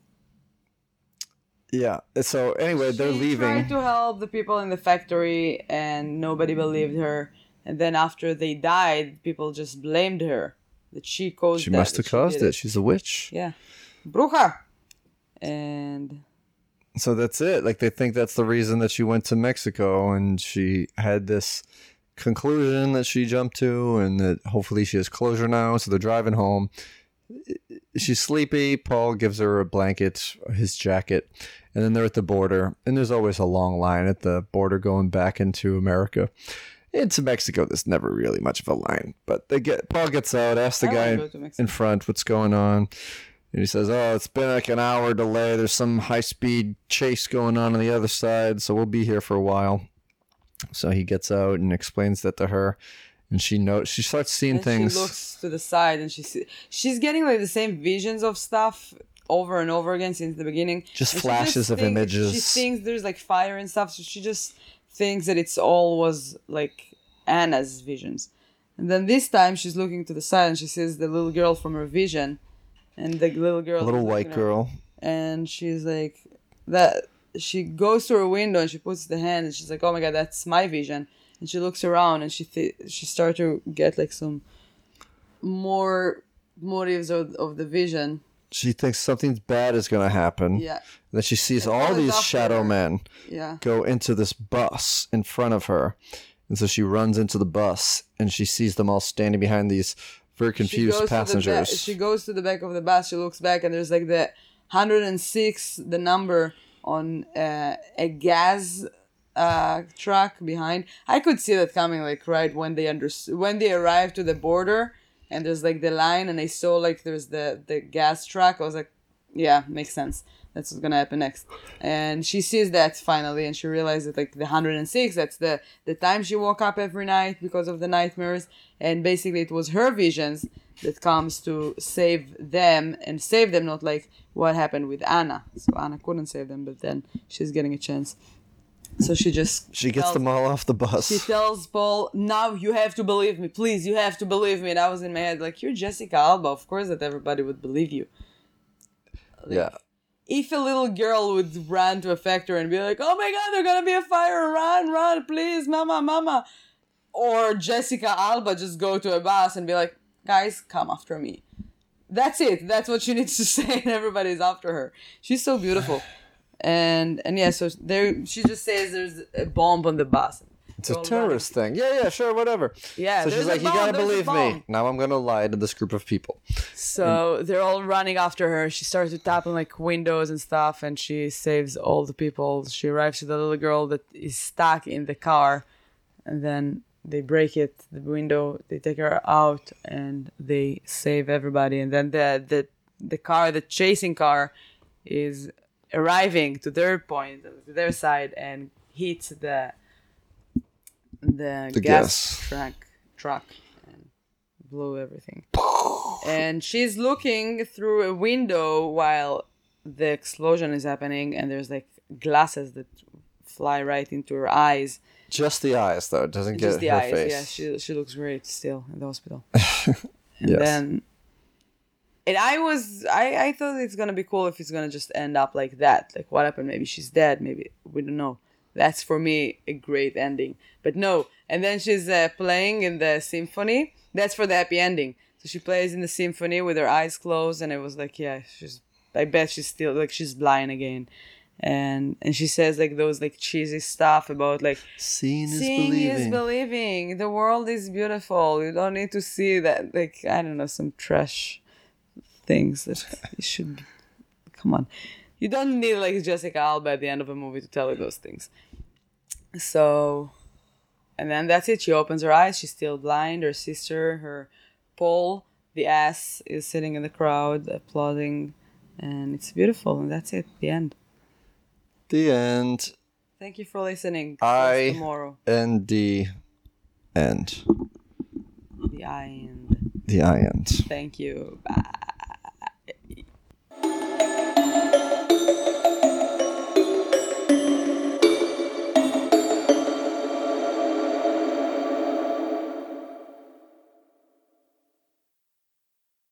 A: Yeah. So anyway, they're
B: she
A: leaving.
B: tried to help the people in the factory and nobody believed her. And then after they died, people just blamed her that she caused
A: She
B: that,
A: must have caused
B: did
A: it. She's a witch.
B: Yeah. Bruja. And
A: So that's it. Like they think that's the reason that she went to Mexico and she had this conclusion that she jumped to and that hopefully she has closure now. So they're driving home. She's sleepy. Paul gives her a blanket, his jacket, and then they're at the border. And there's always a long line at the border going back into America. Into Mexico, there's never really much of a line. But they get Paul gets out, asks the
B: I
A: guy
B: go to Mexico.
A: in front what's going on. And he says, Oh, it's been like an hour delay. There's some high speed chase going on on the other side, so we'll be here for a while. So he gets out and explains that to her. And she knows she starts seeing
B: And
A: things.
B: She looks to the side and she see, she's getting like the same visions of stuff over and over again since the beginning.
A: Just
B: And she
A: flashes of
B: think-
A: images.
B: She thinks there's like fire and stuff, so she just thinks that it's all was like Anna's visions. And then this time she's looking to the side and she sees the little girl from her vision, and the little girl,
A: a little white girl.
B: and she's like that. She goes to her window and she puts the hand and she's like, "Oh my god, that's my vision." And she looks around and she th- she starts to get like some more motives of, of the vision.
A: She thinks something bad is going to happen.
B: Yeah,
A: And then she sees all these shadow
B: her.
A: men
B: yeah.
A: go into this bus in front of her. And so she runs into the bus and she sees them all standing behind these very confused
B: To the ba-
A: passengers.
B: she goes to the back of the bus. She looks back, and there's like the 106, the number on uh, a gas uh, truck behind. I could see that coming, like right when they under when they arrived to the border, and there's like the line, and I saw like there's the the gas truck. I was like, yeah, makes sense. That's what's gonna happen next. And she sees that finally, and she realizes like the 106, that's the the time she woke up every night because of the nightmares, and basically it was her visions that comes to save them and save them, not like what happened with Anna. So Anna couldn't save them, but then she's getting a chance. So she just
A: she gets
B: tells-
A: them all off the bus.
B: she tells Paul, "Now you have to believe me, please. You have to believe me." And I was in my head like, "You're Jessica Alba. Of course that everybody would believe you."
A: yeah.
B: If a little girl would run to a factory and be like, "Oh my God, there's gonna be a fire! Run, run, please, mama, mama," or Jessica Alba just go to a bus and be like, "Guys, come after me." That's it. That's what she needs to *laughs* say, and everybody's after her. She's so beautiful, and and yeah, so there she just says there's a bomb on the bus.
A: It's a terrorist thing. Yeah, yeah, sure, whatever.
B: Yeah,
A: So she's like, you gotta believe me. Now I'm gonna lie to this group of people.
B: So they're all running after her. She starts to tap on like windows and stuff, and she saves all the people. She arrives to the little girl that is stuck in the car, and then they break it, the window. They take her out, and they save everybody. And then the the the car, the chasing car, is arriving to their point, to their side, and hits the the,
A: The
B: gas,
A: gas.
B: truck truck and blew everything and she's looking through a window while the explosion is happening and there's like glasses that fly right into her eyes
A: Just the eyes, though. It doesn't
B: just
A: get
B: the
A: her
B: eyes
A: face.
B: yeah she, she looks great still in the hospital *laughs* and
A: Yes.
B: then and i was i i thought it's gonna be cool if it's gonna just end up like that. Like what happened? Maybe she's dead. Maybe we don't know. That's for me a great ending. But no and then she's uh, playing in the symphony. That's for the happy ending. So she plays in the symphony with her eyes closed and it was like yeah she's i bet she's still like she's blind again. And and she says like those like cheesy stuff about like
A: Seeing is
B: Seeing
A: believing.
B: is believing. The world is beautiful. You don't need to see that, like, I don't know, some trash things that you *laughs* should. Come on. You don't need, like, Jessica Alba at the end of a movie to tell you those things. So. And then that's it. She opens her eyes. She's still blind. Her sister, her Paul, the ass, is sitting in the crowd applauding. And it's beautiful. And that's it. The end.
A: the end.
B: Thank you for listening.
A: I-
B: tomorrow.
A: And the end.
B: The I end.
A: The I end.
B: Thank you. Bye.